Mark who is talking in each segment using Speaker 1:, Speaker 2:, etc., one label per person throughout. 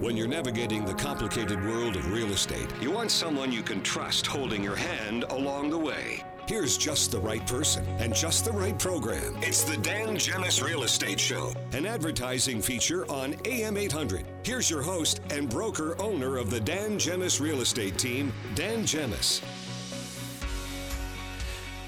Speaker 1: When you're navigating the complicated world of real estate, you want someone you can trust holding your hand along the way. Here's just the right person and just the right program. It's the Dan Gemus Real Estate Show, an advertising feature on AM 800. Here's your host and broker owner of the Dan Gemus Real Estate Team, Dan Gemus.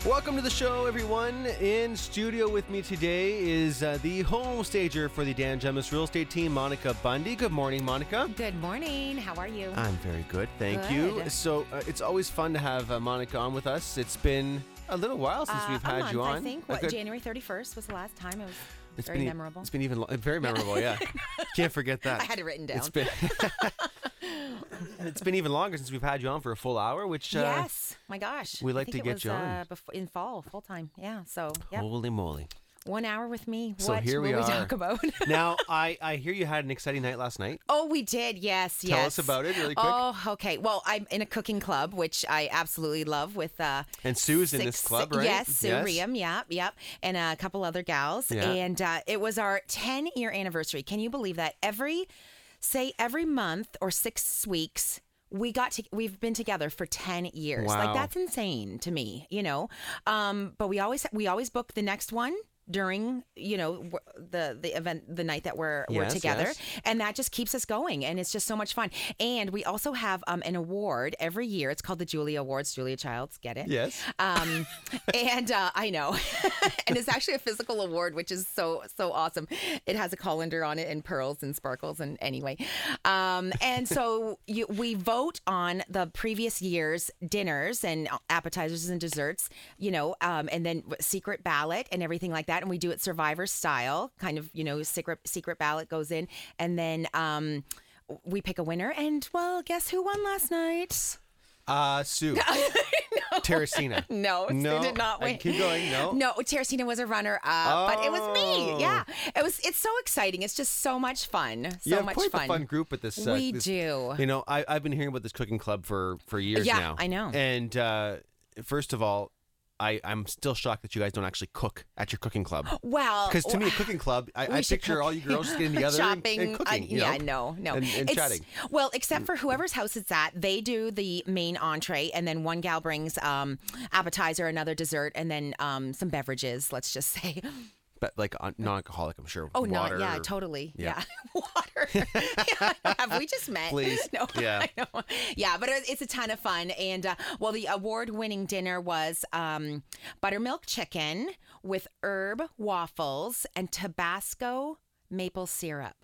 Speaker 2: Welcome to the show, everyone. In studio with me today is uh, the home stager for the Dan Gemus Real Estate Team, Monica Bunde. Good morning, Monica.
Speaker 3: Good morning. How are you?
Speaker 2: I'm very good, thank you. So uh, it's always fun to have uh, Monica on with us. It's been a little while since
Speaker 3: Uh,
Speaker 2: we've had
Speaker 3: month,
Speaker 2: you on.
Speaker 3: I think what,
Speaker 2: good-
Speaker 3: January 31st was the last time. It was
Speaker 2: it's
Speaker 3: very
Speaker 2: been,
Speaker 3: memorable.
Speaker 2: It's been even lo- very memorable, yeah. Can't forget that.
Speaker 3: I had it written down.
Speaker 2: It's been it's been even longer since we've had you on for a full hour, which uh,
Speaker 3: yes. My gosh.
Speaker 2: we like to get
Speaker 3: was,
Speaker 2: you on.
Speaker 3: Uh, before, in fall, full time. Yeah. So yeah,
Speaker 2: holy moly.
Speaker 3: one hour with me.
Speaker 2: So
Speaker 3: what
Speaker 2: here we
Speaker 3: will we
Speaker 2: are.
Speaker 3: talk about?
Speaker 2: now I I hear you had an exciting night last night.
Speaker 3: oh, we did. Yes.
Speaker 2: Tell
Speaker 3: yes.
Speaker 2: us about it really quick.
Speaker 3: Oh, okay. Well, I'm in a cooking club, which I absolutely love. With uh,
Speaker 2: And Sue's in this club, right?
Speaker 3: Yes, Sue
Speaker 2: Yes.
Speaker 3: Riem, yep, yep, and a couple other gals.
Speaker 2: Yeah.
Speaker 3: And uh, it was our 10 year anniversary. Can you believe that? Every, say, every month or six weeks. We got to we've been together for 10 years.
Speaker 2: Wow.
Speaker 3: Like that's insane to me, you know. Um but we always we always book the next one during, you know, the the event the night that we're we're together
Speaker 2: yes.
Speaker 3: and that just keeps us going and it's just so much fun. And we also have um an award every year. It's called the Julia Awards. Julia Childs, get it?
Speaker 2: Yes.
Speaker 3: Um, and uh, I know, and it's actually a physical award, which is so so awesome. It has a colander on it and pearls and sparkles, and anyway, um, and so you, we vote on the previous year's dinners and appetizers and desserts, you know, um, and then secret ballot and everything like that, and we do it Survivor style, kind of, you know, secret secret ballot goes in, and then. Um, we pick a winner, and well, guess who won last night?
Speaker 2: Uh, Sue. Teresina.
Speaker 3: No,
Speaker 2: No,
Speaker 3: they did not
Speaker 2: I
Speaker 3: win.
Speaker 2: keep going, no?
Speaker 3: no. Teresina was a runner up, but it was
Speaker 2: Oh.
Speaker 3: me. Yeah, it was. It's so exciting. It's just so much fun. So
Speaker 2: you have
Speaker 3: much
Speaker 2: quite
Speaker 3: fun.
Speaker 2: fun group with this. Uh,
Speaker 3: We
Speaker 2: this-
Speaker 3: do.
Speaker 2: You know, I, I've been hearing about this cooking club for for years
Speaker 3: Yeah,
Speaker 2: now.
Speaker 3: I know.
Speaker 2: And uh, first of all, I I'm still shocked that you guys don't actually cook at your cooking club.
Speaker 3: Well,
Speaker 2: Because to me, a cooking club, I, I picture
Speaker 3: cook.
Speaker 2: all you girls just getting together and-
Speaker 3: shopping.
Speaker 2: and, cooking.
Speaker 3: uh,
Speaker 2: you
Speaker 3: yeah,
Speaker 2: know?
Speaker 3: no, no,
Speaker 2: and, and
Speaker 3: It's-
Speaker 2: chatting.
Speaker 3: Well, except for whoever's house it's at, they do the main entree, and then one gal brings um, appetizer, another dessert, and then um, some beverages. Let's just say.
Speaker 2: But like uh, non-alcoholic, I'm sure.
Speaker 3: Oh no,
Speaker 2: Water
Speaker 3: yeah, totally.
Speaker 2: Yeah.
Speaker 3: Water. Yeah, Have we just met?
Speaker 2: Please.
Speaker 3: No.
Speaker 2: Yeah.
Speaker 3: I know. Yeah, but it- it's a ton of fun. And uh, well, the award-winning dinner was um, buttermilk chicken with herb waffles and Tabasco maple syrup.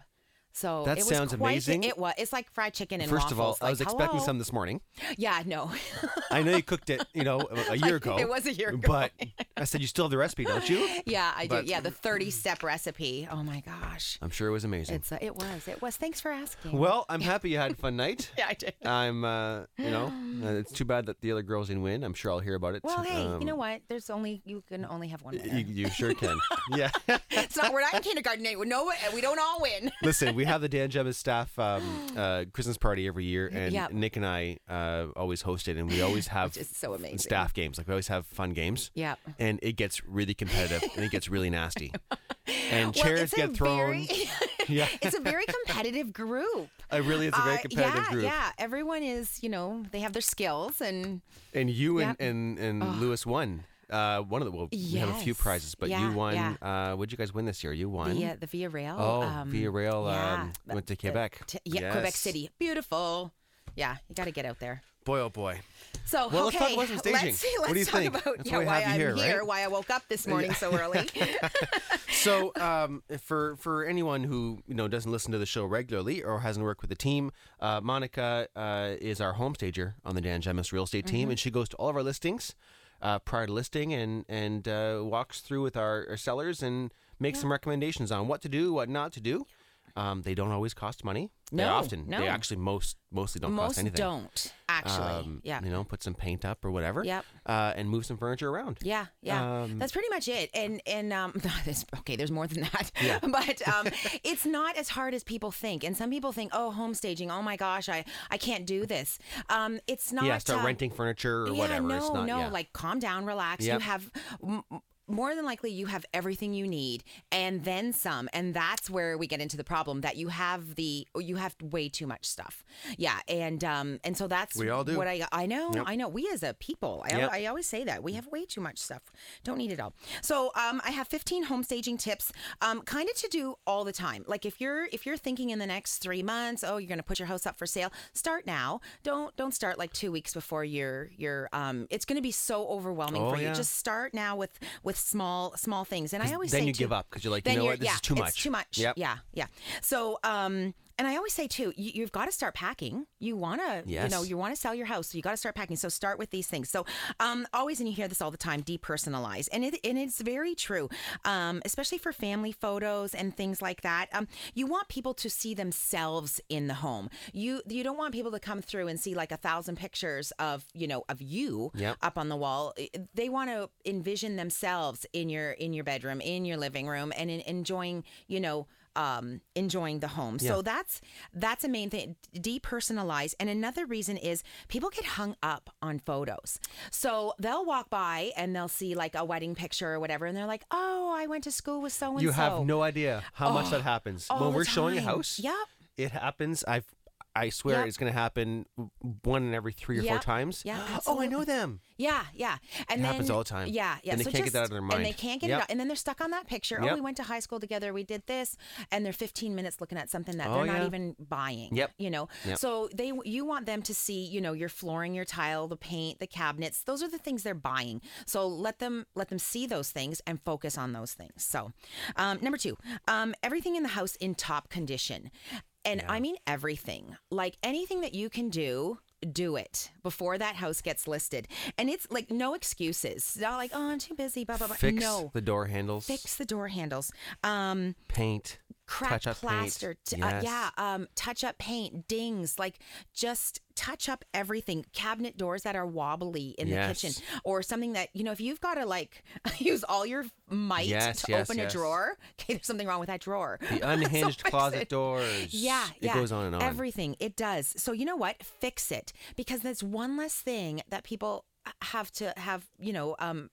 Speaker 3: So
Speaker 2: That
Speaker 3: it was
Speaker 2: sounds
Speaker 3: quite,
Speaker 2: amazing.
Speaker 3: It was. It's like fried chicken and
Speaker 2: First of all,
Speaker 3: waffles.
Speaker 2: I was
Speaker 3: like,
Speaker 2: expecting
Speaker 3: hello?
Speaker 2: some this morning.
Speaker 3: Yeah, no.
Speaker 2: I know you cooked it, you know, a year ago.
Speaker 3: It was a year ago.
Speaker 2: But I said you still have the recipe, don't you?
Speaker 3: yeah, I do. Yeah, the thirty-step recipe. Oh my gosh.
Speaker 2: I'm sure it was amazing.
Speaker 3: It's uh, it was it was. Thanks for asking.
Speaker 2: Well, I'm happy you had a fun night.
Speaker 3: yeah, I did.
Speaker 2: I'm, uh, you know, uh, it's too bad that the other girls didn't win. I'm sure I'll hear about it.
Speaker 3: Well, hey,
Speaker 2: Um,
Speaker 3: you know what? There's only you can only have one.
Speaker 2: You, you sure can. yeah.
Speaker 3: it's not we're not in kindergarten anymore. No, we don't all win.
Speaker 2: Listen, we have the Dan Gemus staff um, uh, Christmas party every year, and
Speaker 3: Yeah.
Speaker 2: Nick and I uh, always host it, and we always have
Speaker 3: Which is so amazing.
Speaker 2: staff games. Like we always have fun games.
Speaker 3: Yep.
Speaker 2: And it gets really competitive, and it gets really nasty. And
Speaker 3: Well,
Speaker 2: chairs
Speaker 3: it's a
Speaker 2: get thrown.
Speaker 3: very-
Speaker 2: yeah.
Speaker 3: it's a very competitive group.
Speaker 2: It really is a very
Speaker 3: Uh,
Speaker 2: competitive
Speaker 3: yeah,
Speaker 2: group.
Speaker 3: yeah. Everyone is, you know, they have their skills, and
Speaker 2: And you and,
Speaker 3: Yep.
Speaker 2: and, and Lewis won. Uh, one of the well, we have a few prizes, but you won.
Speaker 3: yeah.
Speaker 2: Uh, what did you guys win this year? You won.
Speaker 3: the uh, the Via Rail.
Speaker 2: Oh,
Speaker 3: um,
Speaker 2: Via Rail,
Speaker 3: yeah,
Speaker 2: um, went to
Speaker 3: the-
Speaker 2: Quebec.
Speaker 3: to- yeah, Quebec City. Beautiful. Yeah, you got to get out there.
Speaker 2: Boy, oh boy.
Speaker 3: So
Speaker 2: Well, let's
Speaker 3: okay,
Speaker 2: talk about some staging.
Speaker 3: let's see.
Speaker 2: What do
Speaker 3: Let's
Speaker 2: you
Speaker 3: talk
Speaker 2: think?
Speaker 3: about
Speaker 2: That's
Speaker 3: yeah,
Speaker 2: why
Speaker 3: why I'm
Speaker 2: here,
Speaker 3: here,
Speaker 2: right?
Speaker 3: why I woke up this morning so early.
Speaker 2: So, um, for for anyone who you know doesn't listen to the show regularly or hasn't worked with the team, uh, Monica uh, is our home stager on the Dan Gemus Real Estate
Speaker 3: Mm-hmm.
Speaker 2: team, and she goes to all of our listings uh, prior to listing and and uh, walks through with our, our sellers and makes some recommendations on what to do, what not to do. Um, they don't always cost money. they
Speaker 3: No,
Speaker 2: often
Speaker 3: no.
Speaker 2: they actually most mostly don't cost
Speaker 3: Most
Speaker 2: anything.
Speaker 3: don't actually.
Speaker 2: Um,
Speaker 3: yeah.
Speaker 2: you know, put some paint up or whatever.
Speaker 3: Yep.
Speaker 2: Uh, and move some furniture around.
Speaker 3: Yeah, yeah.
Speaker 2: Um,
Speaker 3: That's pretty much it. And and um okay, there's more than that.
Speaker 2: Yeah.
Speaker 3: but um it's not as hard as people think. And some people think, "Oh, home staging. Oh my gosh, I I can't do this." Um it's not
Speaker 2: yeah, start
Speaker 3: uh,
Speaker 2: renting furniture or
Speaker 3: yeah,
Speaker 2: whatever.
Speaker 3: No,
Speaker 2: it's not,
Speaker 3: no,
Speaker 2: yeah.
Speaker 3: like calm down, relax.
Speaker 2: Yep.
Speaker 3: You have more than likely you have everything you need and then some and that's where we get into the problem that you have the you have way too much stuff yeah and um and so that's
Speaker 2: We all do.
Speaker 3: what i i know
Speaker 2: Yep.
Speaker 3: i know we as a people I,
Speaker 2: Yep.
Speaker 3: I always say that we have way too much stuff don't need it all so um i have 15 home staging tips um kind of to do all the time like if you're if you're thinking in the next three months oh you're gonna put your house up for sale start now don't don't start like two weeks before you're you're um it's gonna be so overwhelming
Speaker 2: Oh,
Speaker 3: for you
Speaker 2: yeah.
Speaker 3: just start now with with small small things and i always
Speaker 2: then
Speaker 3: say
Speaker 2: you
Speaker 3: too-
Speaker 2: give up 'cause you're like, you know what, this
Speaker 3: yeah,
Speaker 2: is too
Speaker 3: it's
Speaker 2: much.
Speaker 3: too much
Speaker 2: Yep.
Speaker 3: yeah yeah so um and I always say too, you, you've got to start packing. You want to, you know, you want to sell your house, so you got to start packing. So start with these things. So, um, always, and you hear this all the time, depersonalize, and it and it's very true, um, especially for family photos and things like that. Um, you want people to see themselves in the home. You you don't want people to come through and see like a thousand pictures of you know of you
Speaker 2: Yep.
Speaker 3: up on the wall. They want to envision themselves in your in your bedroom, in your living room, and in, enjoying you know um, enjoying the home. So that's that's a main thing. Depersonalize, and another reason is people get hung up on photos. So they'll walk by and they'll see like a wedding picture or whatever, and they're like, "Oh, I went to school with so and so."
Speaker 2: You have no idea how much that happens when we're showing a house.
Speaker 3: Yep.
Speaker 2: it happens. I've. I swear
Speaker 3: Yep.
Speaker 2: it's going to happen one in every three or four times.
Speaker 3: Yeah,
Speaker 2: Oh, I know them.
Speaker 3: Yeah, yeah, and
Speaker 2: It
Speaker 3: then,
Speaker 2: happens all the time.
Speaker 3: Yeah, yeah.
Speaker 2: And they
Speaker 3: so
Speaker 2: can't get that out of their
Speaker 3: And they
Speaker 2: mind.
Speaker 3: can't get
Speaker 2: Yep.
Speaker 3: it out, and then they're stuck on that picture. Oh, we went to high school together. We did this, and they're 15 minutes looking at something that
Speaker 2: Oh,
Speaker 3: they're not
Speaker 2: yeah.
Speaker 3: even buying.
Speaker 2: Yep.
Speaker 3: You know,
Speaker 2: Yep.
Speaker 3: so they you want them to see, you know, your flooring, your tile, the paint, the cabinets. Those are the things they're buying. So let them let them see those things and focus on those things. So, um, number two, um, everything in the house in top condition. And I mean everything. Like anything that you can do, do it before that house gets listed. And it's like no excuses. It's not like, oh, I'm too busy, blah, blah, blah.
Speaker 2: Fix
Speaker 3: no.
Speaker 2: the door handles.
Speaker 3: Fix the door handles. Um,
Speaker 2: paint.
Speaker 3: Crack plaster. T- uh, yeah. Um, touch up paint, dings, like just touch up everything. Cabinet doors that are wobbly in
Speaker 2: Yes.
Speaker 3: the kitchen or something that, you know, if you've got to like use all your might
Speaker 2: Yes,
Speaker 3: to
Speaker 2: yes,
Speaker 3: open
Speaker 2: yes.
Speaker 3: a drawer, okay, there's something wrong with that drawer.
Speaker 2: The unhinged
Speaker 3: fix
Speaker 2: closet
Speaker 3: it.
Speaker 2: doors.
Speaker 3: Yeah,
Speaker 2: It
Speaker 3: yeah.
Speaker 2: goes on and on.
Speaker 3: Everything it does. So you know what? Fix it because that's one less thing that people have to have. You know, um,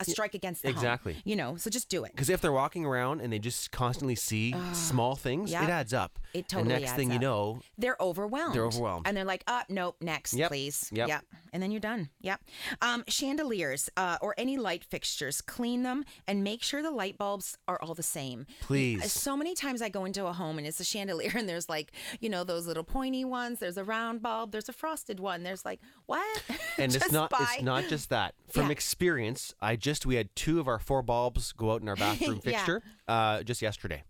Speaker 3: a strike against the home.
Speaker 2: Exactly.
Speaker 3: You know, so just do it.
Speaker 2: Because if they're walking around and they just constantly see small things,
Speaker 3: yeah.
Speaker 2: it adds up.
Speaker 3: It totally.
Speaker 2: And
Speaker 3: next
Speaker 2: thing you know,
Speaker 3: They're overwhelmed.
Speaker 2: They're overwhelmed.
Speaker 3: And they're like, uh, nope, next,
Speaker 2: Yep.
Speaker 3: please.
Speaker 2: Yep.
Speaker 3: Yep. And then you're done. Yep. Um, chandeliers uh, or any light fixtures, clean them and make sure the light bulbs are all the same.
Speaker 2: Please.
Speaker 3: So many times I go into a home and it's a chandelier and there's like, you know, those little pointy ones. There's a round bulb. There's a frosted one. There's like, what?
Speaker 2: and it's not
Speaker 3: buy-
Speaker 2: it's not just that. From
Speaker 3: Yeah.
Speaker 2: experience, I just we had two of our four bulbs go out in our bathroom
Speaker 3: Yeah.
Speaker 2: fixture uh, just yesterday,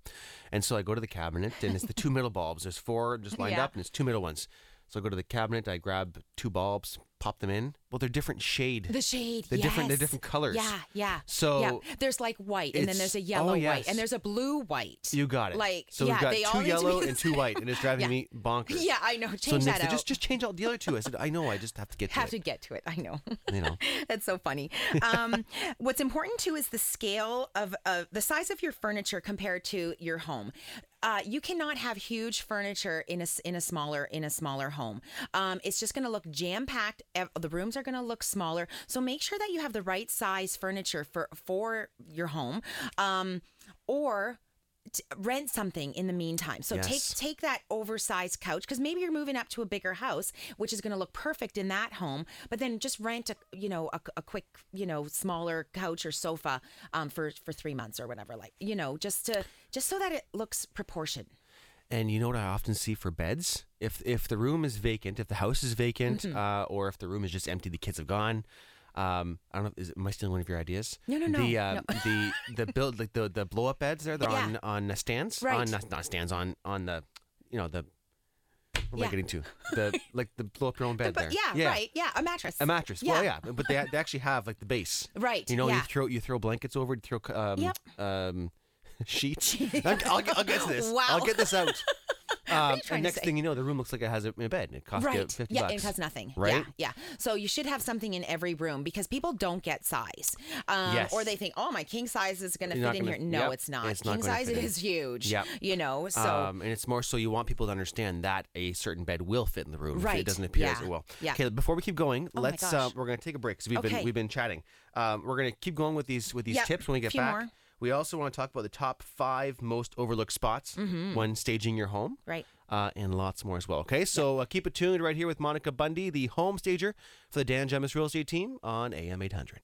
Speaker 2: and so I go to the cabinet and it's the two middle bulbs. There's four just lined
Speaker 3: Yeah.
Speaker 2: up, and it's two middle ones. So I go to the cabinet, I grab two bulbs, pop them in. Well, they're different shade.
Speaker 3: The shade,
Speaker 2: They're different- they're different colors.
Speaker 3: Yeah, yeah.
Speaker 2: So
Speaker 3: yeah. there's like white, and then there's a
Speaker 2: oh,
Speaker 3: yellow white, and there's a blue white.
Speaker 2: you got it.
Speaker 3: Like,
Speaker 2: so
Speaker 3: yeah,
Speaker 2: we've got
Speaker 3: they all
Speaker 2: two yellow and two white, and it's driving
Speaker 3: Yeah.
Speaker 2: me bonkers.
Speaker 3: Yeah, I know.
Speaker 2: So
Speaker 3: Change
Speaker 2: Nick
Speaker 3: that out.
Speaker 2: just just change out the other two. I said, I know. I just have to get to
Speaker 3: have
Speaker 2: it.
Speaker 3: to get to it. I know.
Speaker 2: You know.
Speaker 3: That's so funny. Um, what's important too is the scale of uh, the size of your furniture compared to your home. Uh, you cannot have huge furniture in a in a smaller in a smaller home. Um, it's just going to look jam packed. The rooms are going to look smaller. So make sure that you have the right size furniture for for your home, um, or t- rent something in the meantime. So take take that oversized couch because maybe you're moving up to a bigger house, which is going to look perfect in that home. But then just rent a you know a, a quick you know smaller couch or sofa um, for for three months or whatever. Like you know just to just so that it looks proportioned.
Speaker 2: And you know what I often see for beds? If if the room is vacant, if the house is vacant,
Speaker 3: Mm-hmm.
Speaker 2: uh, or if the room is just empty, the kids have gone. Um, I don't know. Is, am I stealing one of your ideas?
Speaker 3: No, no, no,
Speaker 2: The uh,
Speaker 3: no.
Speaker 2: the the build like the the blow up beds there. They're
Speaker 3: Yeah.
Speaker 2: on on stands.
Speaker 3: Right.
Speaker 2: On not, not stands on on the you know the. What am
Speaker 3: Yeah.
Speaker 2: I getting to? The like the blow up your own bed
Speaker 3: But
Speaker 2: there.
Speaker 3: yeah, yeah, right, yeah, a mattress.
Speaker 2: A mattress. Well, yeah, but they, they actually have like the base.
Speaker 3: Right,
Speaker 2: You know, you throw you throw blankets over, you throw um,
Speaker 3: Yep.
Speaker 2: um, sheets. I'll, I'll, get- I'll get to this.
Speaker 3: Wow.
Speaker 2: I'll get this out.
Speaker 3: What are you
Speaker 2: Um, and next thing you know, the room looks like it has a, a bed. It costs you
Speaker 3: Right.
Speaker 2: 50
Speaker 3: yeah,
Speaker 2: bucks.
Speaker 3: it costs nothing.
Speaker 2: Right?
Speaker 3: Yeah, yeah. So you should have something in every room because people don't get size. Um,
Speaker 2: Yes.
Speaker 3: Or they think, oh, my king size is going to fit in
Speaker 2: gonna-
Speaker 3: here. No,
Speaker 2: yep,
Speaker 3: it's not.
Speaker 2: it's not
Speaker 3: king size
Speaker 2: in.
Speaker 3: is huge.
Speaker 2: Yep.
Speaker 3: You know, so.
Speaker 2: um, and it's more so you want people to understand that a certain bed will fit in the room. if
Speaker 3: Right.
Speaker 2: It doesn't appear as it will.
Speaker 3: Yeah.
Speaker 2: Okay. Before we keep going,
Speaker 3: Oh
Speaker 2: let's. Uh, we're going to take a break because we've been we've been chatting. Um, we're going to keep going with these with these
Speaker 3: Yep.
Speaker 2: tips when we get back.
Speaker 3: more.
Speaker 2: We also want to talk about the top five most overlooked spots when staging your home.
Speaker 3: Mm-hmm. Right.
Speaker 2: Uh, and lots more as well. Okay, so uh, keep it tuned right here with Monica Bunde, the home stager for the Dan Gemus Real Estate Team on AM 800.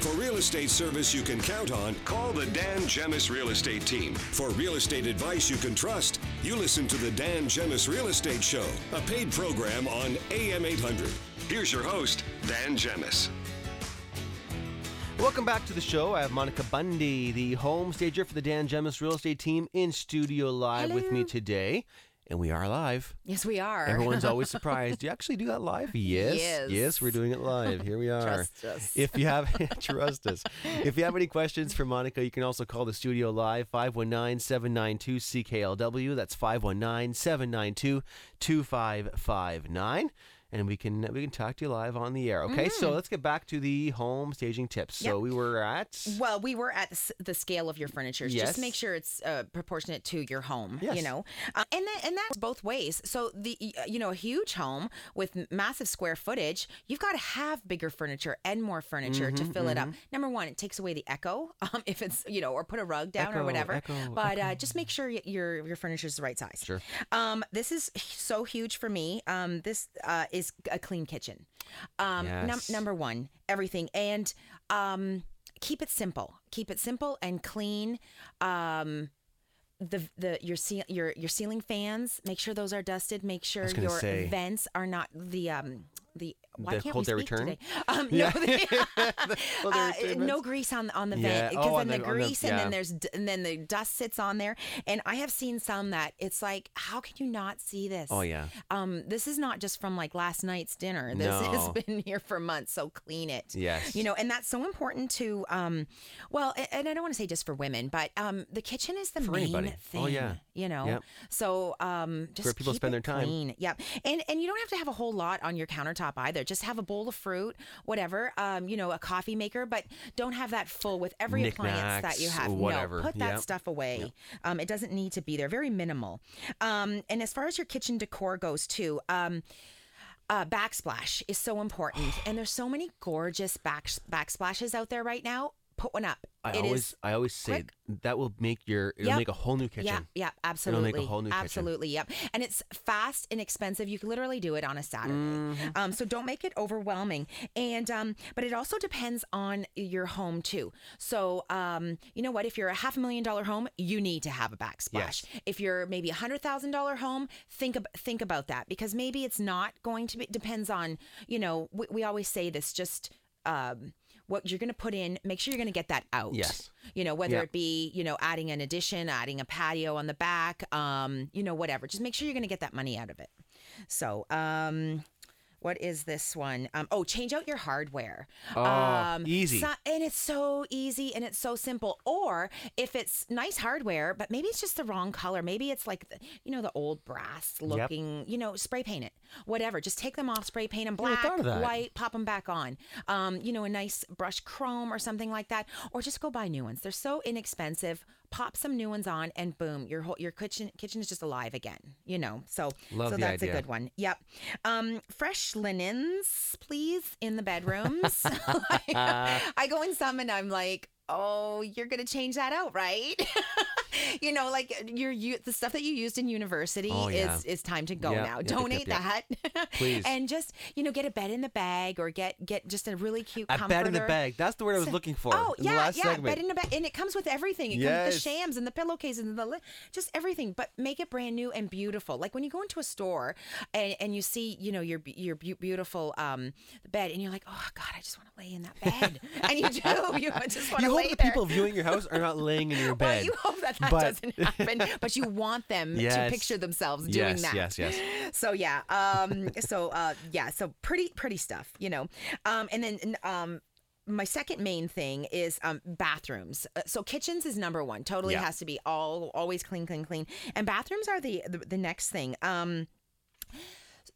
Speaker 1: For real estate service you can count on, call the Dan Gemus Real Estate Team. For real estate advice you can trust, you listen to the Dan Gemus Real Estate Show, a paid program on AM 800. Here's your host, Dan Gemus.
Speaker 2: Welcome back to the show. I have Monica Bunde, the home stager for the Dan Gemus Real Estate Team, in studio live with me today. And we are live.
Speaker 3: Yes, we are.
Speaker 2: Everyone's always surprised. Do you actually do that live? Yes.
Speaker 3: Yes.
Speaker 2: Yes, we're doing it live. Here we are.
Speaker 3: Trust us.
Speaker 2: If you have trust us. If you have any questions for Monica, you can also call the studio live 519-792-CKLW. That's 519-792-2559. And we can we can talk to you live on the air. Okay, so let's get back to the home staging tips. So
Speaker 3: Mm.
Speaker 2: We were at
Speaker 3: Well, we were at the scale of your furniture.
Speaker 2: Yes.
Speaker 3: Just make sure it's uh, proportionate to your home.
Speaker 2: Yes.
Speaker 3: You know, uh, and that, and that's both ways. So the uh, you know a huge home with massive square footage, you've got to have bigger furniture and more furniture to
Speaker 2: Mm-hmm,
Speaker 3: fill it up. Number one, it takes away the echo. Um, if it's you know, or put a rug down
Speaker 2: Echo,
Speaker 3: or whatever.
Speaker 2: echo,
Speaker 3: but Uh, just make sure your your furniture is the right size.
Speaker 2: Sure.
Speaker 3: Um, this is so huge for me. Um, this uh, is a clean kitchen. Um, num- number one, everything and um, keep it simple. Keep it simple and clean. Um, the the your ce- your your ceiling fans, make sure those are dusted. Make sure your
Speaker 2: say.
Speaker 3: vents are not the um the why
Speaker 2: The
Speaker 3: can't
Speaker 2: hold
Speaker 3: we
Speaker 2: their return?
Speaker 3: today? Um,
Speaker 2: Yeah.
Speaker 3: no, the- uh, no grease on on the
Speaker 2: Yeah.
Speaker 3: vent because
Speaker 2: Oh,
Speaker 3: then
Speaker 2: the-
Speaker 3: the
Speaker 2: on the-
Speaker 3: grease and then there's and then the dust sits on there. And I have seen some that it's like, how can you not see this?
Speaker 2: Oh, yeah.
Speaker 3: Um, this is not just from like last night's dinner. This
Speaker 2: No.
Speaker 3: has been here for months. So clean it.
Speaker 2: Yes.
Speaker 3: You know, and that's so important to um, well, a- and I don't want to say just for women, but um, the kitchen is the
Speaker 2: For
Speaker 3: main
Speaker 2: anybody.
Speaker 3: thing.
Speaker 2: Oh, yeah.
Speaker 3: You know.
Speaker 2: Yep.
Speaker 3: So um, just
Speaker 2: where people spend their time.
Speaker 3: Clean. Yep. And and you don't have to have a whole lot on your countertop either. Just have a bowl of fruit, whatever. Um, you know, a coffee maker, but don't have that full with every appliance that you have.
Speaker 2: whatever.
Speaker 3: No, put that
Speaker 2: Yep.
Speaker 3: stuff away. Um, it doesn't need to be there. Very minimal. Um, and as far as your kitchen decor goes too, um, uh, backsplash is so important, and there's so many gorgeous back backsplashes out there right now. Put one up.
Speaker 2: I
Speaker 3: It
Speaker 2: always I always say
Speaker 3: quick.
Speaker 2: that will make your it'll
Speaker 3: Yep.
Speaker 2: make a whole new kitchen.
Speaker 3: Yeah, yeah,
Speaker 2: It'll
Speaker 3: absolutely.
Speaker 2: make a whole new kitchen.
Speaker 3: absolutely, yep. And it's fast and expensive. You can literally do it on a Saturday.
Speaker 2: Mm-hmm.
Speaker 3: Um, so don't make it overwhelming. And um, but it also depends on your home too. So um, you know what? If you're a half a million dollar home, you need to have a backsplash.
Speaker 2: Yes.
Speaker 3: If you're maybe a hundred thousand dollar home, think ab- think about that because maybe it's not going to be. Depends on you know. We, we always say this. Just um, what you're going to put in. Make sure you're going to get that out.
Speaker 2: Yes.
Speaker 3: You know, whether
Speaker 2: Yep.
Speaker 3: it be, you know, adding an addition, adding a patio on the back, um, you know, whatever. Just make sure you're going to get that money out of it. So, um, what is this one? Um, oh, change out your hardware.
Speaker 2: Oh,
Speaker 3: um,
Speaker 2: easy.
Speaker 3: so- and it's so easy and it's so simple. Or if it's nice hardware, but maybe it's just the wrong color. Maybe it's like, the, you know, the old brass looking, yep. you know, spray paint it. Whatever. Just take them off, spray paint them black, white, pop them back on. Um, you know, a nice brush chrome or something like that. Or just go buy new ones. They're so inexpensive. Pop some new ones on, and boom, your whole your kitchen kitchen is just alive again. You know, so
Speaker 2: Love
Speaker 3: so that's
Speaker 2: idea.
Speaker 3: a good one. Yep. Um, fresh linens, please, in the bedrooms. I go in some, and I'm like. Oh, you're gonna change that out, right? you know, like your you the stuff that you used in university
Speaker 2: Oh, yeah.
Speaker 3: is is time to go
Speaker 2: Yep,
Speaker 3: now.
Speaker 2: yep,
Speaker 3: Donate
Speaker 2: yep,
Speaker 3: that,
Speaker 2: Please.
Speaker 3: and just you know get a bed in the bag or get get just a really cute
Speaker 2: A bed in the bag. That's the word I was
Speaker 3: So-
Speaker 2: looking for.
Speaker 3: Oh
Speaker 2: in
Speaker 3: yeah,
Speaker 2: the last
Speaker 3: yeah,
Speaker 2: segment.
Speaker 3: bed in the bag, and it comes with everything. It comes with the shams and the pillowcases and the li- just everything. But make it brand new and beautiful. Like when you go into a store and, and you see, you know, your your beautiful um bed, and you're like, oh God, I just want to lay in that bed, and you do. You just want
Speaker 2: you hope the
Speaker 3: there.
Speaker 2: people viewing your house are not laying in your
Speaker 3: well,
Speaker 2: bed.
Speaker 3: you hope that that
Speaker 2: But-
Speaker 3: doesn't happen, but you want them
Speaker 2: Yes.
Speaker 3: to picture themselves doing
Speaker 2: yes,
Speaker 3: that.
Speaker 2: yes, yes.
Speaker 3: So yeah, um, so uh, yeah, so pretty, pretty stuff, you know. Um, and then um, my second main thing is um, bathrooms. Uh, so kitchens is number one. Totally
Speaker 2: Yeah.
Speaker 3: has to be all always clean, clean, clean. And bathrooms are the the, the next thing. Um,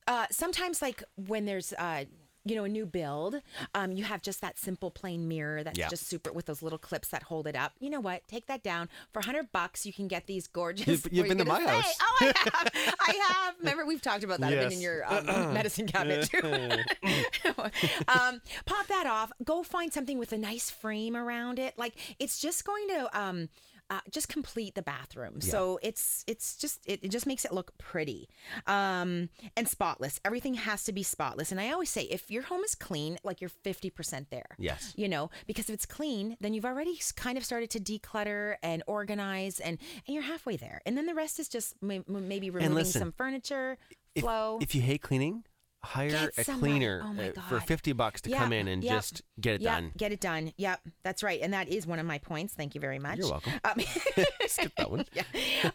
Speaker 3: uh, sometimes like when there's uh you know a new build um you have just that simple plain mirror that's
Speaker 2: Yeah.
Speaker 3: just super with those little clips that hold it up. You know what? Take that down. For 100 bucks you can get these gorgeous
Speaker 2: You've- you've been to my
Speaker 3: say?
Speaker 2: house.
Speaker 3: oh i have. I have. Remember we've talked about that. I've been in your um, medicine cabinet too. Um pop that off. Go find something with a nice frame around it. Like it's just going to um uh, just complete the bathroom. So it's it's just it, it just makes it look pretty. Um and spotless. Everything has to be spotless. And i always say if your home is clean like you're 50% there.
Speaker 2: Yes.
Speaker 3: you know because if it's clean then you've already kind of started to declutter and organize and and you're halfway there. And then the rest is just may, maybe removing
Speaker 2: listen,
Speaker 3: some furniture
Speaker 2: If,
Speaker 3: flow.
Speaker 2: if you hate cleaning, hire
Speaker 3: Get
Speaker 2: a
Speaker 3: somebody.
Speaker 2: cleaner
Speaker 3: Oh my
Speaker 2: uh, for
Speaker 3: God.
Speaker 2: 50 bucks to
Speaker 3: Yeah,
Speaker 2: come in and just get it done.
Speaker 3: Get it done. Yep, that's right. And that is one of my points. Thank you very much.
Speaker 2: You're welcome.
Speaker 3: Um,
Speaker 2: Skip that one.
Speaker 3: yeah.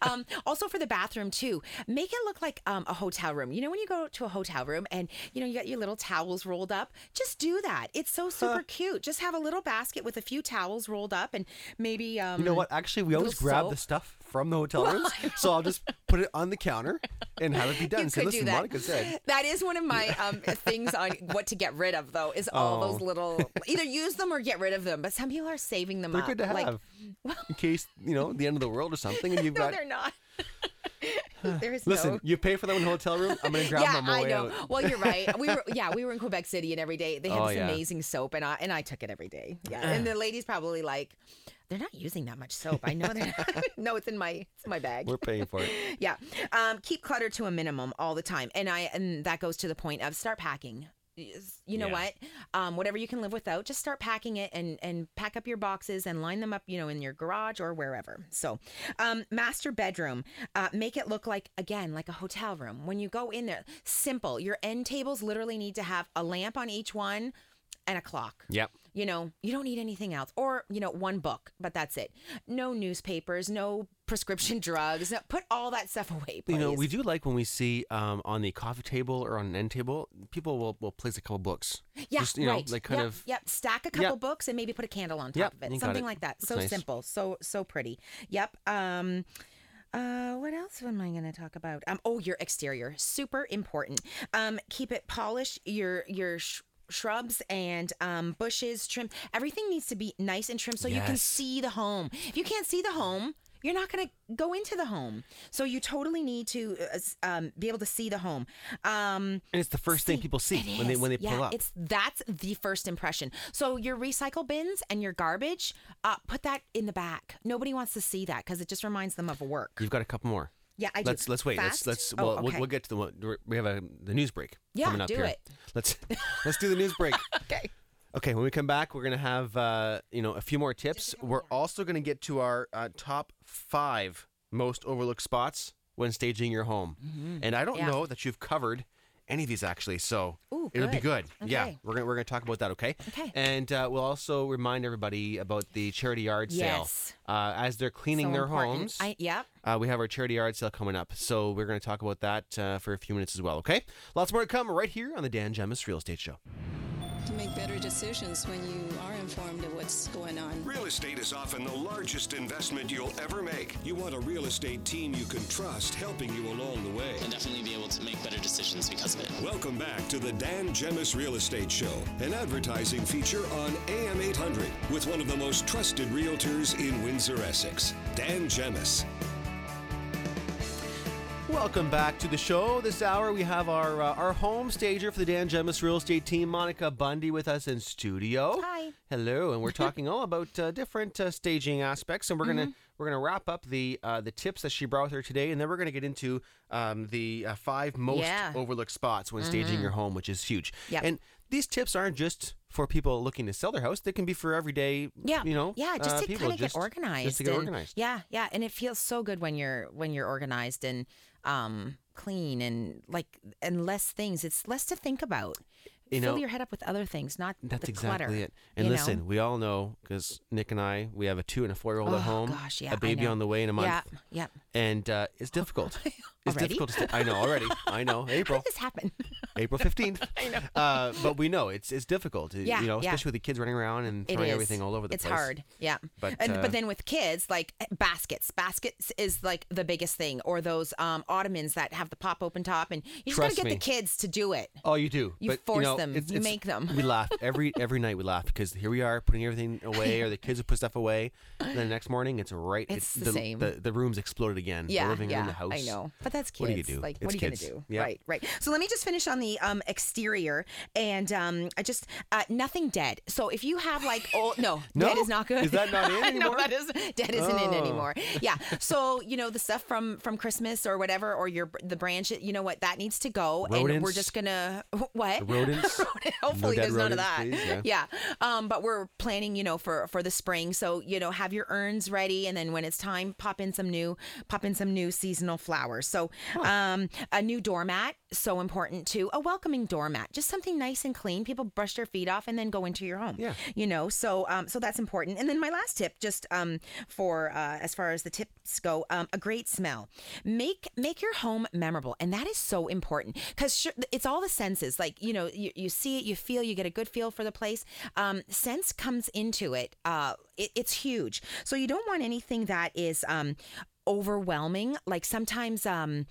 Speaker 3: Um, also for the bathroom too, make it look like um, a hotel room. You know when you go to a hotel room and you know you got your little towels rolled up, just do that. It's so super cute. Just have a little basket with a few towels rolled up and maybe um,
Speaker 2: You know what? Actually, we always grab the stuff from the hotel rooms, so I'll just put it on the counter and have it be done.
Speaker 3: You
Speaker 2: Say,
Speaker 3: could
Speaker 2: listen,
Speaker 3: do that.
Speaker 2: Monica said.
Speaker 3: That is one of my um, things on what to get rid of, though, is all
Speaker 2: Oh.
Speaker 3: those little either use them or get rid of them. But some people are saving them
Speaker 2: They're
Speaker 3: up.
Speaker 2: good to have
Speaker 3: Like,
Speaker 2: in case you know the end of the world or something, and you've
Speaker 3: no,
Speaker 2: got.
Speaker 3: they're not. there is
Speaker 2: Listen,
Speaker 3: no.
Speaker 2: you pay for them in a hotel room. I'm gonna grab
Speaker 3: yeah,
Speaker 2: them on my
Speaker 3: I
Speaker 2: way
Speaker 3: know.
Speaker 2: out.
Speaker 3: Well, you're right. We were, yeah, we were in Quebec City, and every day they had
Speaker 2: Oh,
Speaker 3: this
Speaker 2: yeah.
Speaker 3: amazing soap, and I and I took it every day. Yeah, and the ladies probably like, they're not using that much soap. I know they're not. no, it's in my it's in my bag.
Speaker 2: We're paying for it.
Speaker 3: yeah, um, keep clutter to a minimum all the time, and I and that goes to the point of start packing. You know
Speaker 2: Yeah.
Speaker 3: what? Um, whatever you can live without, just start packing it and and pack up your boxes and line them up. You know, in your garage or wherever. So, um, master bedroom, uh, make it look like again like a hotel room. When you go in there, simple. Your end tables literally need to have a lamp on each one and a clock.
Speaker 2: Yep.
Speaker 3: You know, you don't need anything else. Or, you know, one book, but that's it. No newspapers, no prescription drugs. No, put all that stuff away, please.
Speaker 2: You know, we do like when we see um, on the coffee table or on an end table, people will, will place a couple books.
Speaker 3: yeah,
Speaker 2: Just, you know,
Speaker 3: right.
Speaker 2: like kind
Speaker 3: yep,
Speaker 2: of.
Speaker 3: Yep, stack a couple books and maybe put a candle on top
Speaker 2: Yep,
Speaker 3: of it. Something
Speaker 2: it.
Speaker 3: like that. So
Speaker 2: nice.
Speaker 3: simple, so so pretty. Yep. Um uh, what else am I going to talk about? Um, oh, your exterior, super important. Um, keep it polished. Your your sh- shrubs and um, bushes, trim. Everything needs to be nice and trim so you can see the home. If you can't see the home, you're not going to go into the home. So you totally need to uh, um, be able to see the home. Um,
Speaker 2: And it's the first thing people see when they when they
Speaker 3: yeah,
Speaker 2: pull up.
Speaker 3: It's that's the first impression. So your recycle bins and your garbage, uh, put that in the back. Nobody wants to see that because it just reminds them of work.
Speaker 2: You've got a couple more.
Speaker 3: Yeah, I do.
Speaker 2: let's let's wait.
Speaker 3: Fast?
Speaker 2: Let's let's
Speaker 3: Oh,
Speaker 2: well, we'll we'll get to the one. We have a the news break
Speaker 3: Yeah,
Speaker 2: coming up
Speaker 3: do
Speaker 2: here.
Speaker 3: it.
Speaker 2: Let's let's do the news break.
Speaker 3: Okay.
Speaker 2: Okay, when we come back, we're gonna have uh, you know a few more tips. We're also gonna get to our uh, top five most overlooked spots when staging your home, and I don't
Speaker 3: Mm-hmm. Yeah.
Speaker 2: know that you've covered any of these actually, so
Speaker 3: Ooh,
Speaker 2: it'll be
Speaker 3: good.
Speaker 2: good. Yeah, we're gonna we're gonna talk about that. Okay.
Speaker 3: Okay.
Speaker 2: And uh, we'll also remind everybody about the charity yard
Speaker 3: Yes.
Speaker 2: sale uh, as they're cleaning
Speaker 3: So
Speaker 2: their
Speaker 3: important.
Speaker 2: homes.
Speaker 3: I, yep.
Speaker 2: Uh, we have our charity yard sale coming up, so we're to talk about that uh, for a few minutes as well. Okay, lots more to come right here on the Dan Gemus Real Estate Show.
Speaker 4: To make better decisions when you are informed of what's going on.
Speaker 1: Real estate is often the largest investment you'll ever make. You want a real estate team you can trust helping you along the way.
Speaker 5: and definitely be able to make better decisions because of it.
Speaker 1: Welcome back to the Dan Gemus Real Estate Show, an advertising feature on AM 800 with one of the most trusted realtors in Windsor, Essex, Dan Gemus.
Speaker 2: Welcome back to the show. This hour we have our uh, our home stager for the Dan Gemus Real Estate team, Monica Bunde, with us in studio.
Speaker 3: Hi.
Speaker 2: Hello, and we're talking all about uh, different uh, staging aspects, and we're
Speaker 3: Mm-hmm.
Speaker 2: gonna we're gonna wrap up the uh, the tips that she brought with her today, and then we're gonna get into um, the uh, five most
Speaker 3: Yeah. Mm-hmm.
Speaker 2: overlooked spots when staging your home, which is huge.
Speaker 3: Yep.
Speaker 2: And these tips aren't just for people looking to sell their house; they can be for everyday,
Speaker 3: Yeah.
Speaker 2: you know,
Speaker 3: Yeah, just
Speaker 2: uh,
Speaker 3: to kind of get organized.
Speaker 2: Just to get
Speaker 3: and-
Speaker 2: organized.
Speaker 3: Yeah, yeah, and it feels so good when you're when you're organized and um clean and like and less things. It's less to think about.
Speaker 2: You
Speaker 3: Fill
Speaker 2: know,
Speaker 3: your head up with other things, not
Speaker 2: That's
Speaker 3: the
Speaker 2: exactly
Speaker 3: clutter.
Speaker 2: it. And
Speaker 3: you know?
Speaker 2: listen, we all know because Nick and I, we have a two and a four year old
Speaker 3: Oh,
Speaker 2: at home,
Speaker 3: gosh, yeah,
Speaker 2: a baby on the way in a month,
Speaker 3: Yeah, yeah.
Speaker 2: and uh, it's difficult. it's difficult to. Stay, I know already. I know April.
Speaker 3: How did this happen?
Speaker 2: April 15th. I know. Uh, but we know it's it's difficult.
Speaker 3: Yeah,
Speaker 2: You know,
Speaker 3: yeah.
Speaker 2: especially with the kids running around and
Speaker 3: It
Speaker 2: throwing
Speaker 3: is.
Speaker 2: everything all over the place.
Speaker 3: it's
Speaker 2: place.
Speaker 3: hard. Yeah.
Speaker 2: But,
Speaker 3: and,
Speaker 2: uh,
Speaker 3: but then with kids, like baskets, baskets is like the biggest thing, or those um, ottomans that have the pop open top, and you just gotta get
Speaker 2: me.
Speaker 3: the kids to do it.
Speaker 2: Oh, you do.
Speaker 3: You
Speaker 2: but,
Speaker 3: force
Speaker 2: know,
Speaker 3: them. You make them.
Speaker 2: We laugh every every night. We laugh because here we are putting everything away, or the kids have put stuff away. And then the next morning, it's right.
Speaker 3: It's the same.
Speaker 2: The, the room's exploded again.
Speaker 3: Yeah,
Speaker 2: the living
Speaker 3: yeah,
Speaker 2: room, the house.
Speaker 3: I know, but that's kids.
Speaker 2: What do you do?
Speaker 3: Like, what are you
Speaker 2: kids.
Speaker 3: gonna do?
Speaker 2: Yeah.
Speaker 3: Right, right. So let me just finish on the um, exterior, and um, I just uh, nothing dead. So if you have like old, no,
Speaker 2: No?
Speaker 3: dead is not good.
Speaker 2: Is that not in
Speaker 3: no, that is dead isn't in
Speaker 2: Oh.
Speaker 3: anymore. Yeah. So you know the stuff from from Christmas or whatever, or your the branch. You know what? That needs to go, and we're just gonna what
Speaker 2: Rodents?
Speaker 3: Hopefully,
Speaker 2: dead
Speaker 3: there's none of that.
Speaker 2: please,
Speaker 3: Yeah. Um, but we're planning, you know, for for the spring. So you know, have your urns ready, and then when it's time, pop in some new pop in some new seasonal flowers. So, um, a new doormat, so important too. A welcoming doormat, just something nice and clean. People brush their feet off and then go into your home.
Speaker 2: Yeah.
Speaker 3: You know, so um, so that's important. And then my last tip, just um, for uh, as far as the tips go, um, a great smell. Make make your home memorable, and that is so important because sure, it's all the senses. Like you know, you, you see it, you feel, you get a good feel for the place. Um, sense comes into it. Uh, it. It's huge. So you don't want anything that is um, overwhelming. Like sometimes. Um,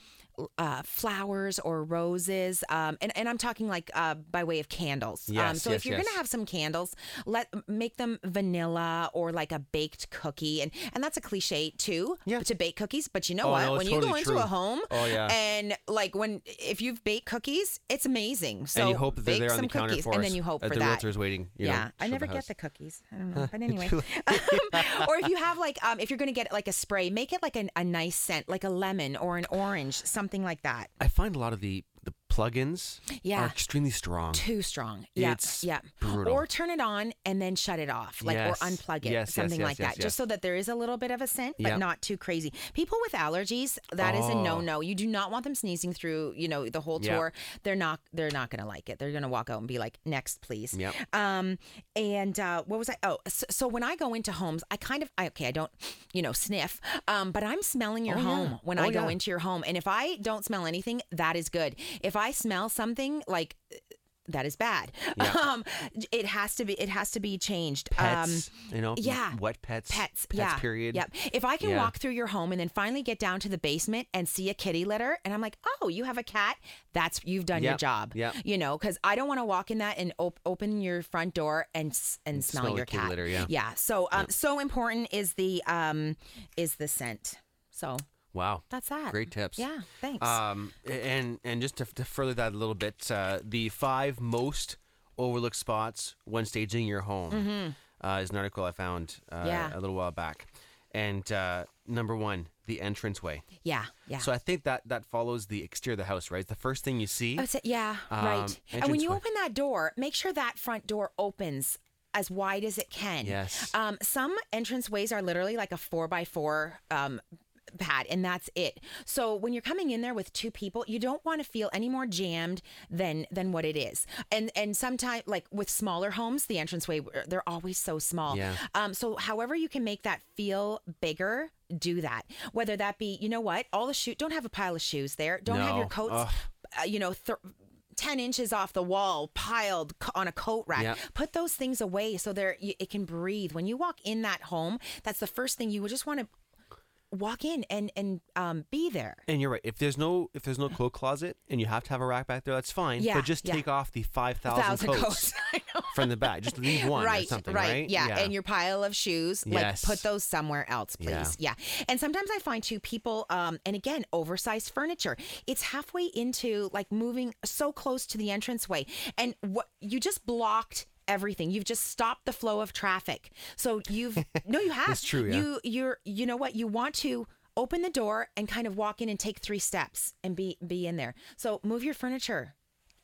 Speaker 3: uh, flowers or roses, um, and and I'm talking like uh, by way of candles. um, so
Speaker 2: yes,
Speaker 3: if you're
Speaker 2: yes.
Speaker 3: gonna have some candles, let make them vanilla or like a baked cookie, and and that's a cliche too.
Speaker 2: Yeah.
Speaker 3: To bake cookies, but you know
Speaker 2: Oh,
Speaker 3: what?
Speaker 2: no,
Speaker 3: when
Speaker 2: it's
Speaker 3: you go into
Speaker 2: true.
Speaker 3: a home,
Speaker 2: Oh, yeah.
Speaker 3: and like when if you've baked cookies, it's amazing. So
Speaker 2: and you hope they're
Speaker 3: bake
Speaker 2: there on
Speaker 3: some
Speaker 2: the counter
Speaker 3: cookies,
Speaker 2: for
Speaker 3: and
Speaker 2: us.
Speaker 3: then you hope
Speaker 2: that
Speaker 3: for
Speaker 2: the
Speaker 3: that.
Speaker 2: realtor's waiting. You
Speaker 3: yeah,
Speaker 2: know,
Speaker 3: I never
Speaker 2: the
Speaker 3: get the cookies. I don't know, but anyway. or if you have like, um, if you're gonna get like a spray, make it like an, a nice scent, like a lemon or an orange, something like that.
Speaker 2: I find a lot of the the plugins
Speaker 3: Yeah.
Speaker 2: are extremely strong.
Speaker 3: Too strong. Yeah.
Speaker 2: It's
Speaker 3: yeah.
Speaker 2: brutal.
Speaker 3: Or turn it on and then shut it off, like
Speaker 2: Yes.
Speaker 3: or unplug it,
Speaker 2: Yes,
Speaker 3: something
Speaker 2: yes,
Speaker 3: like that, just so that there is a little bit of a scent, but
Speaker 2: Yep.
Speaker 3: not too crazy. People with allergies, that is a
Speaker 2: Oh.
Speaker 3: no-no. You do not want them sneezing through, you know, the whole
Speaker 2: Yep.
Speaker 3: tour. They're not. They're not going to like it. They're going to walk out and be like, "Next, please."
Speaker 2: Yep.
Speaker 3: Um. And uh, what was I? Oh, so, so when I go into homes, I kind of I, okay. I don't, you know, sniff. Um. But I'm smelling your
Speaker 2: Oh, yeah.
Speaker 3: home when
Speaker 2: Oh,
Speaker 3: I go
Speaker 2: yeah.
Speaker 3: into your home, and if I don't smell anything, that is good. If I smell something like that is bad.
Speaker 2: Yeah.
Speaker 3: Um, it has to be. It has to be changed.
Speaker 2: Pets,
Speaker 3: um,
Speaker 2: you know,
Speaker 3: yeah.
Speaker 2: wet pets,
Speaker 3: Pets,
Speaker 2: pets
Speaker 3: yeah,
Speaker 2: period.
Speaker 3: Yep. If I can
Speaker 2: Yeah.
Speaker 3: walk through your home and then finally get down to the basement and see a kitty litter, and I'm like, oh, you have a cat. That's you've done your job.
Speaker 2: Yeah.
Speaker 3: You know, because I don't want to walk in that and op- open your front door and and smell,
Speaker 2: smell
Speaker 3: your cat.
Speaker 2: litter, yeah.
Speaker 3: Yeah. So um, so important is the um is the scent. So
Speaker 2: Wow.
Speaker 3: that's that.
Speaker 2: Great tips.
Speaker 3: Yeah. Thanks.
Speaker 2: Um, and and just to, to further that a little bit, uh, the five most overlooked spots when staging your home uh, is an article I found uh,
Speaker 3: Mm-hmm. Yeah.
Speaker 2: a little while back. And uh, number one, the entranceway.
Speaker 3: yeah. Yeah.
Speaker 2: So I think that that follows the exterior of the house, right? It's the first thing you see.
Speaker 3: Would say, yeah,
Speaker 2: Um,
Speaker 3: right. And when you
Speaker 2: entranceway.
Speaker 3: open that door, make sure that front door opens as wide as it can.
Speaker 2: Yes.
Speaker 3: Um, some entranceways are literally like a four by four um, pad, and that's it. So when you're coming in there with two people, you don't want to feel any more jammed than than what it is. And and sometimes, like with smaller homes, the entranceway they're always so small.
Speaker 2: Yeah.
Speaker 3: Um, so however you can make that feel bigger, do that. Whether that be, you know what, all the shoe. Don't have a pile of shoes there. Don't have your coats uh, you know, th- 10 inches off the wall piled on a coat rack.
Speaker 2: Yeah.
Speaker 3: Put those things away so they're, it can breathe. When you walk in that home, that's the first thing you would just want to walk in and, and um, be there.
Speaker 2: And you're right. If there's no if there's no coat closet and you have to have a rack back there, that's fine.
Speaker 3: Yeah,
Speaker 2: but just
Speaker 3: yeah.
Speaker 2: take off the five thousand coats,
Speaker 3: coats.
Speaker 2: From the back. Just leave one
Speaker 3: right,
Speaker 2: or something,
Speaker 3: right,
Speaker 2: right?
Speaker 3: Yeah. and your pile of shoes,
Speaker 2: Yes.
Speaker 3: like put those somewhere else, please. Yeah. And sometimes I find too people, um, and again, oversized furniture. It's halfway into like moving so close to the entranceway, and what you just blocked everything. You've just stopped the flow of traffic. So you've no, you have.
Speaker 2: It's true, yeah.
Speaker 3: You you're you know what you want to. Open the door and kind of walk in and take three steps and be be in there. So move your furniture,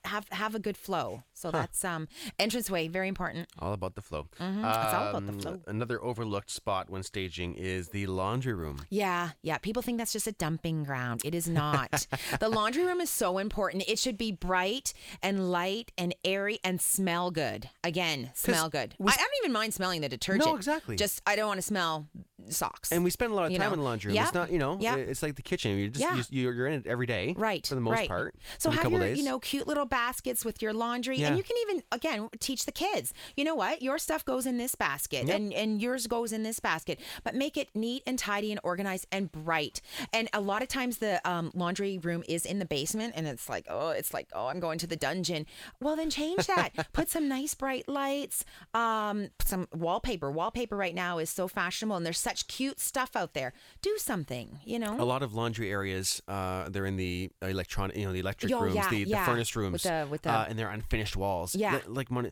Speaker 3: have have a good flow. So that's um entranceway very important.
Speaker 2: All about the flow.
Speaker 3: It's all about the
Speaker 2: Um,
Speaker 3: flow.
Speaker 2: Another overlooked spot when staging is the laundry room.
Speaker 3: Yeah, yeah. People think that's just a dumping ground. It is not. the laundry room is so important. It should be bright and light and airy and smell good. Again, smell good. I, I don't even mind smelling the detergent.
Speaker 2: exactly.
Speaker 3: Just I don't want to smell socks.
Speaker 2: And we spend a lot of
Speaker 3: You
Speaker 2: time
Speaker 3: know.
Speaker 2: in the laundry room.
Speaker 3: Yep.
Speaker 2: It's not, you know,
Speaker 3: Yep.
Speaker 2: it's like the kitchen. You just
Speaker 3: Yeah.
Speaker 2: you, you're in it every day,
Speaker 3: right
Speaker 2: For the most
Speaker 3: right.
Speaker 2: part.
Speaker 3: so have your
Speaker 2: days.
Speaker 3: you know cute little baskets with your laundry
Speaker 2: Yeah.
Speaker 3: and you can even again teach the kids you know what your stuff goes in this basket
Speaker 2: Yep.
Speaker 3: and and yours goes in this basket but make it neat and tidy and organized and bright and a lot of times the um, laundry room is in the basement and it's like oh it's like oh i'm going to the dungeon well then change that put some nice bright lights um some wallpaper wallpaper right now is so fashionable and there's such cute stuff out there do something you know
Speaker 2: a lot of laundry areas, uh, they're in the electronic, you know, the electric
Speaker 3: Oh,
Speaker 2: rooms,
Speaker 3: yeah,
Speaker 2: the, the
Speaker 3: yeah.
Speaker 2: furnace
Speaker 3: With
Speaker 2: rooms,
Speaker 3: the- with the-
Speaker 2: uh, and they're unfinished walls.
Speaker 3: Yeah.
Speaker 2: Li- like money,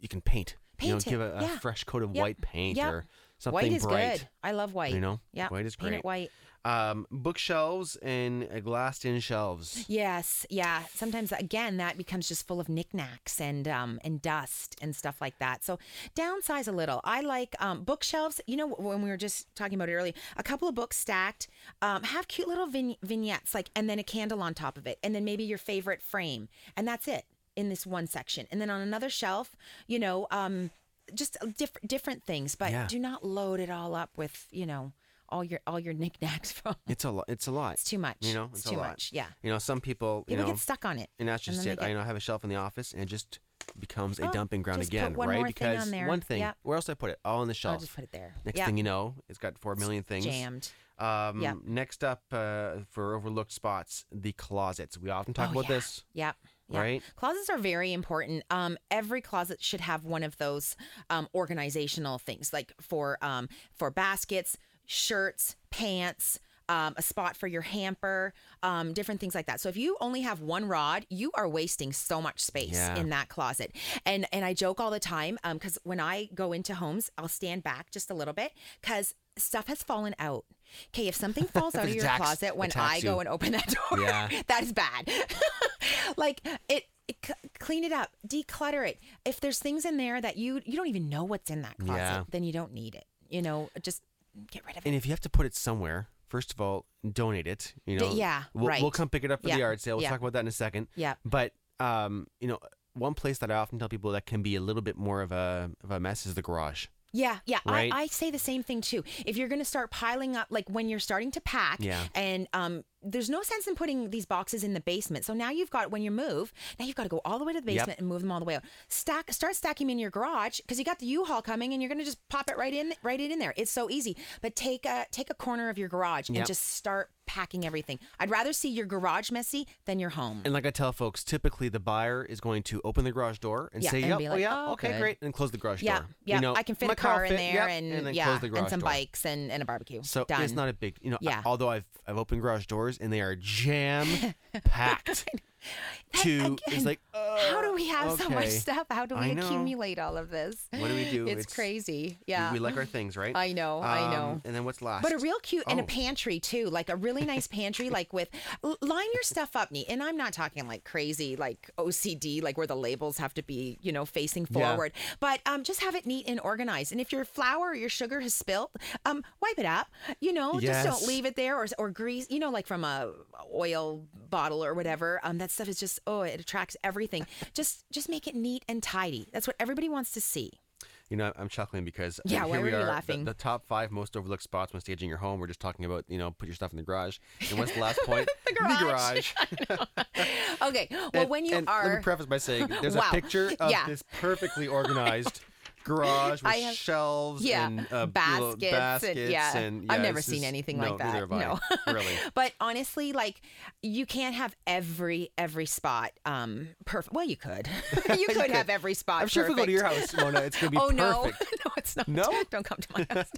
Speaker 2: you can paint. you know,
Speaker 3: Paint it,
Speaker 2: give a, a
Speaker 3: yeah.
Speaker 2: fresh coat of
Speaker 3: Yep.
Speaker 2: white paint
Speaker 3: Yep.
Speaker 2: or something
Speaker 3: white is
Speaker 2: bright.
Speaker 3: good i love white
Speaker 2: You know,
Speaker 3: yeah
Speaker 2: white is
Speaker 3: Paint
Speaker 2: great.
Speaker 3: it white
Speaker 2: Um, bookshelves and uh, glassed-in shelves.
Speaker 3: Yes, yeah. Sometimes again that becomes just full of knickknacks and um and dust and stuff like that. So downsize a little. I like um bookshelves. You know when we were just talking about it earlier, a couple of books stacked. Um, have cute little vin- vignettes like, and then a candle on top of it, and then maybe your favorite frame, and that's it in this one section. And then on another shelf, you know, um, just different different things, but
Speaker 2: Yeah.
Speaker 3: do not load it all up with you know all your all your knickknacks from.
Speaker 2: It's a lot. It's a lot.
Speaker 3: It's too much.
Speaker 2: You know,
Speaker 3: It's
Speaker 2: a
Speaker 3: too much, yeah.
Speaker 2: You know, some people, you
Speaker 3: People
Speaker 2: know,
Speaker 3: get stuck on it,
Speaker 2: and that's just
Speaker 3: then
Speaker 2: it.
Speaker 3: they
Speaker 2: I
Speaker 3: get-
Speaker 2: know I have a shelf in the office, and it just becomes a
Speaker 3: Oh,
Speaker 2: dumping ground again, right?
Speaker 3: thing on
Speaker 2: because
Speaker 3: there.
Speaker 2: one thing.
Speaker 3: Yep.
Speaker 2: Where else do I put it? All on the shelf.
Speaker 3: I'll just put it there.
Speaker 2: Next
Speaker 3: Yeah.
Speaker 2: thing you know, it's got four million things
Speaker 3: jammed.
Speaker 2: Um,
Speaker 3: Yep.
Speaker 2: Next up, uh, for overlooked spots, the closets. We often talk
Speaker 3: Oh,
Speaker 2: about
Speaker 3: yeah.
Speaker 2: this.
Speaker 3: Yep. yep.
Speaker 2: right?
Speaker 3: Closets are very important. Um, every closet should have one of those um, organizational things, like for um, for baskets, shirts, pants. Um, a spot for your hamper, um, different things like that. So if you only have one rod, you are wasting so much space
Speaker 2: Yeah.
Speaker 3: in that closet. And and I joke all the time because when I go into homes, I'll stand back just a little bit because stuff has fallen out. Okay, if something falls out of your closet when I go
Speaker 2: you.
Speaker 3: and open that door,
Speaker 2: Yeah.
Speaker 3: that is bad. like it, it c- clean it up, declutter it. If there's things in there that you you don't even know what's in that closet,
Speaker 2: Yeah.
Speaker 3: then you don't need it. You know, just get rid of it.
Speaker 2: And if you have to put it somewhere, first of all, donate it. You
Speaker 3: D-
Speaker 2: know,
Speaker 3: yeah,
Speaker 2: we'll,
Speaker 3: right.
Speaker 2: we'll come pick it up for
Speaker 3: Yeah,
Speaker 2: the yard sale. We'll
Speaker 3: yeah.
Speaker 2: talk about that in a second.
Speaker 3: Yeah.
Speaker 2: But um, you know, one place that I often tell people that can be a little bit more of a of a mess is the garage.
Speaker 3: Yeah, yeah.
Speaker 2: Right?
Speaker 3: I, I say the same thing too. If you're going to start piling up, like when you're starting to pack,
Speaker 2: Yeah.
Speaker 3: and um, there's no sense in putting these boxes in the basement. So now you've got when you move, now you've got to go all the way to the
Speaker 2: Yep.
Speaker 3: basement and move them all the way out. Stack, start stacking them in your garage because you got the U-Haul coming, and you're going to just pop it right in, right it in there. It's so easy. But take a take a corner of your garage
Speaker 2: Yep.
Speaker 3: and just start packing everything. I'd rather see your garage messy than your home.
Speaker 2: And like I tell folks, typically the buyer is going to open the garage door and
Speaker 3: Yeah,
Speaker 2: say,
Speaker 3: and
Speaker 2: "Yep,
Speaker 3: be
Speaker 2: oh yeah,
Speaker 3: "Oh,
Speaker 2: okay,
Speaker 3: good."
Speaker 2: great," and close the garage
Speaker 3: yeah,
Speaker 2: door.
Speaker 3: yeah.
Speaker 2: You know,
Speaker 3: I can fit
Speaker 2: my
Speaker 3: a car in
Speaker 2: fit,
Speaker 3: there
Speaker 2: yep,
Speaker 3: and,
Speaker 2: and then
Speaker 3: yeah,
Speaker 2: close the garage
Speaker 3: and some
Speaker 2: door.
Speaker 3: bikes and, and a barbecue.
Speaker 2: So
Speaker 3: Done.
Speaker 2: it's not a big, you know.
Speaker 3: Yeah.
Speaker 2: Although I've I've opened garage doors and they are jam packed. to it's like
Speaker 3: How do we have so much stuff? How do we accumulate all of this?
Speaker 2: What do we do?
Speaker 3: It's, crazy. Yeah.
Speaker 2: we, like our things, right?
Speaker 3: I know, I know.
Speaker 2: Um, And then what's last?
Speaker 3: but a real cute and a
Speaker 2: Oh.
Speaker 3: pantry too, like a really nice pantry, like with line your stuff up neat. And I'm not talking like crazy, like OCD, like where the labels have to be, you know, facing
Speaker 2: Yeah.
Speaker 3: forward. But um, just have it neat and organized. And if your flour or your sugar has spilt, um, wipe it up. You know, just don't leave it there or or grease. You know, like from a oil bottle or whatever. Um, that stuff is just oh, it attracts everything. just just make it neat and tidy. That's what everybody wants to see.
Speaker 2: You know, I'm chuckling because
Speaker 3: Yeah,
Speaker 2: here
Speaker 3: why
Speaker 2: we
Speaker 3: were
Speaker 2: are, the-
Speaker 3: laughing?
Speaker 2: The, top five most overlooked spots when staging your home. We're just talking about, you know, put your stuff in the garage. And what's the last point? the
Speaker 3: garage. Okay. Well,
Speaker 2: And-
Speaker 3: when you are
Speaker 2: let me preface by saying there's
Speaker 3: Wow.
Speaker 2: a picture of
Speaker 3: Yeah.
Speaker 2: this perfectly organized garage with
Speaker 3: have-
Speaker 2: shelves
Speaker 3: yeah,
Speaker 2: and uh,
Speaker 3: baskets,
Speaker 2: baskets
Speaker 3: and yeah.
Speaker 2: and
Speaker 3: I've never seen
Speaker 2: just-
Speaker 3: anything
Speaker 2: no,
Speaker 3: like that. No,
Speaker 2: really.
Speaker 3: but honestly, like you can't have every every spot um perfect. Well, you could. you could have every spot.
Speaker 2: I'm sure if we go to your
Speaker 3: perfect.
Speaker 2: house, Mona, it's gonna be perfect.
Speaker 3: oh no,
Speaker 2: perfect.
Speaker 3: no, it's not.
Speaker 2: No?
Speaker 3: don't come to my house.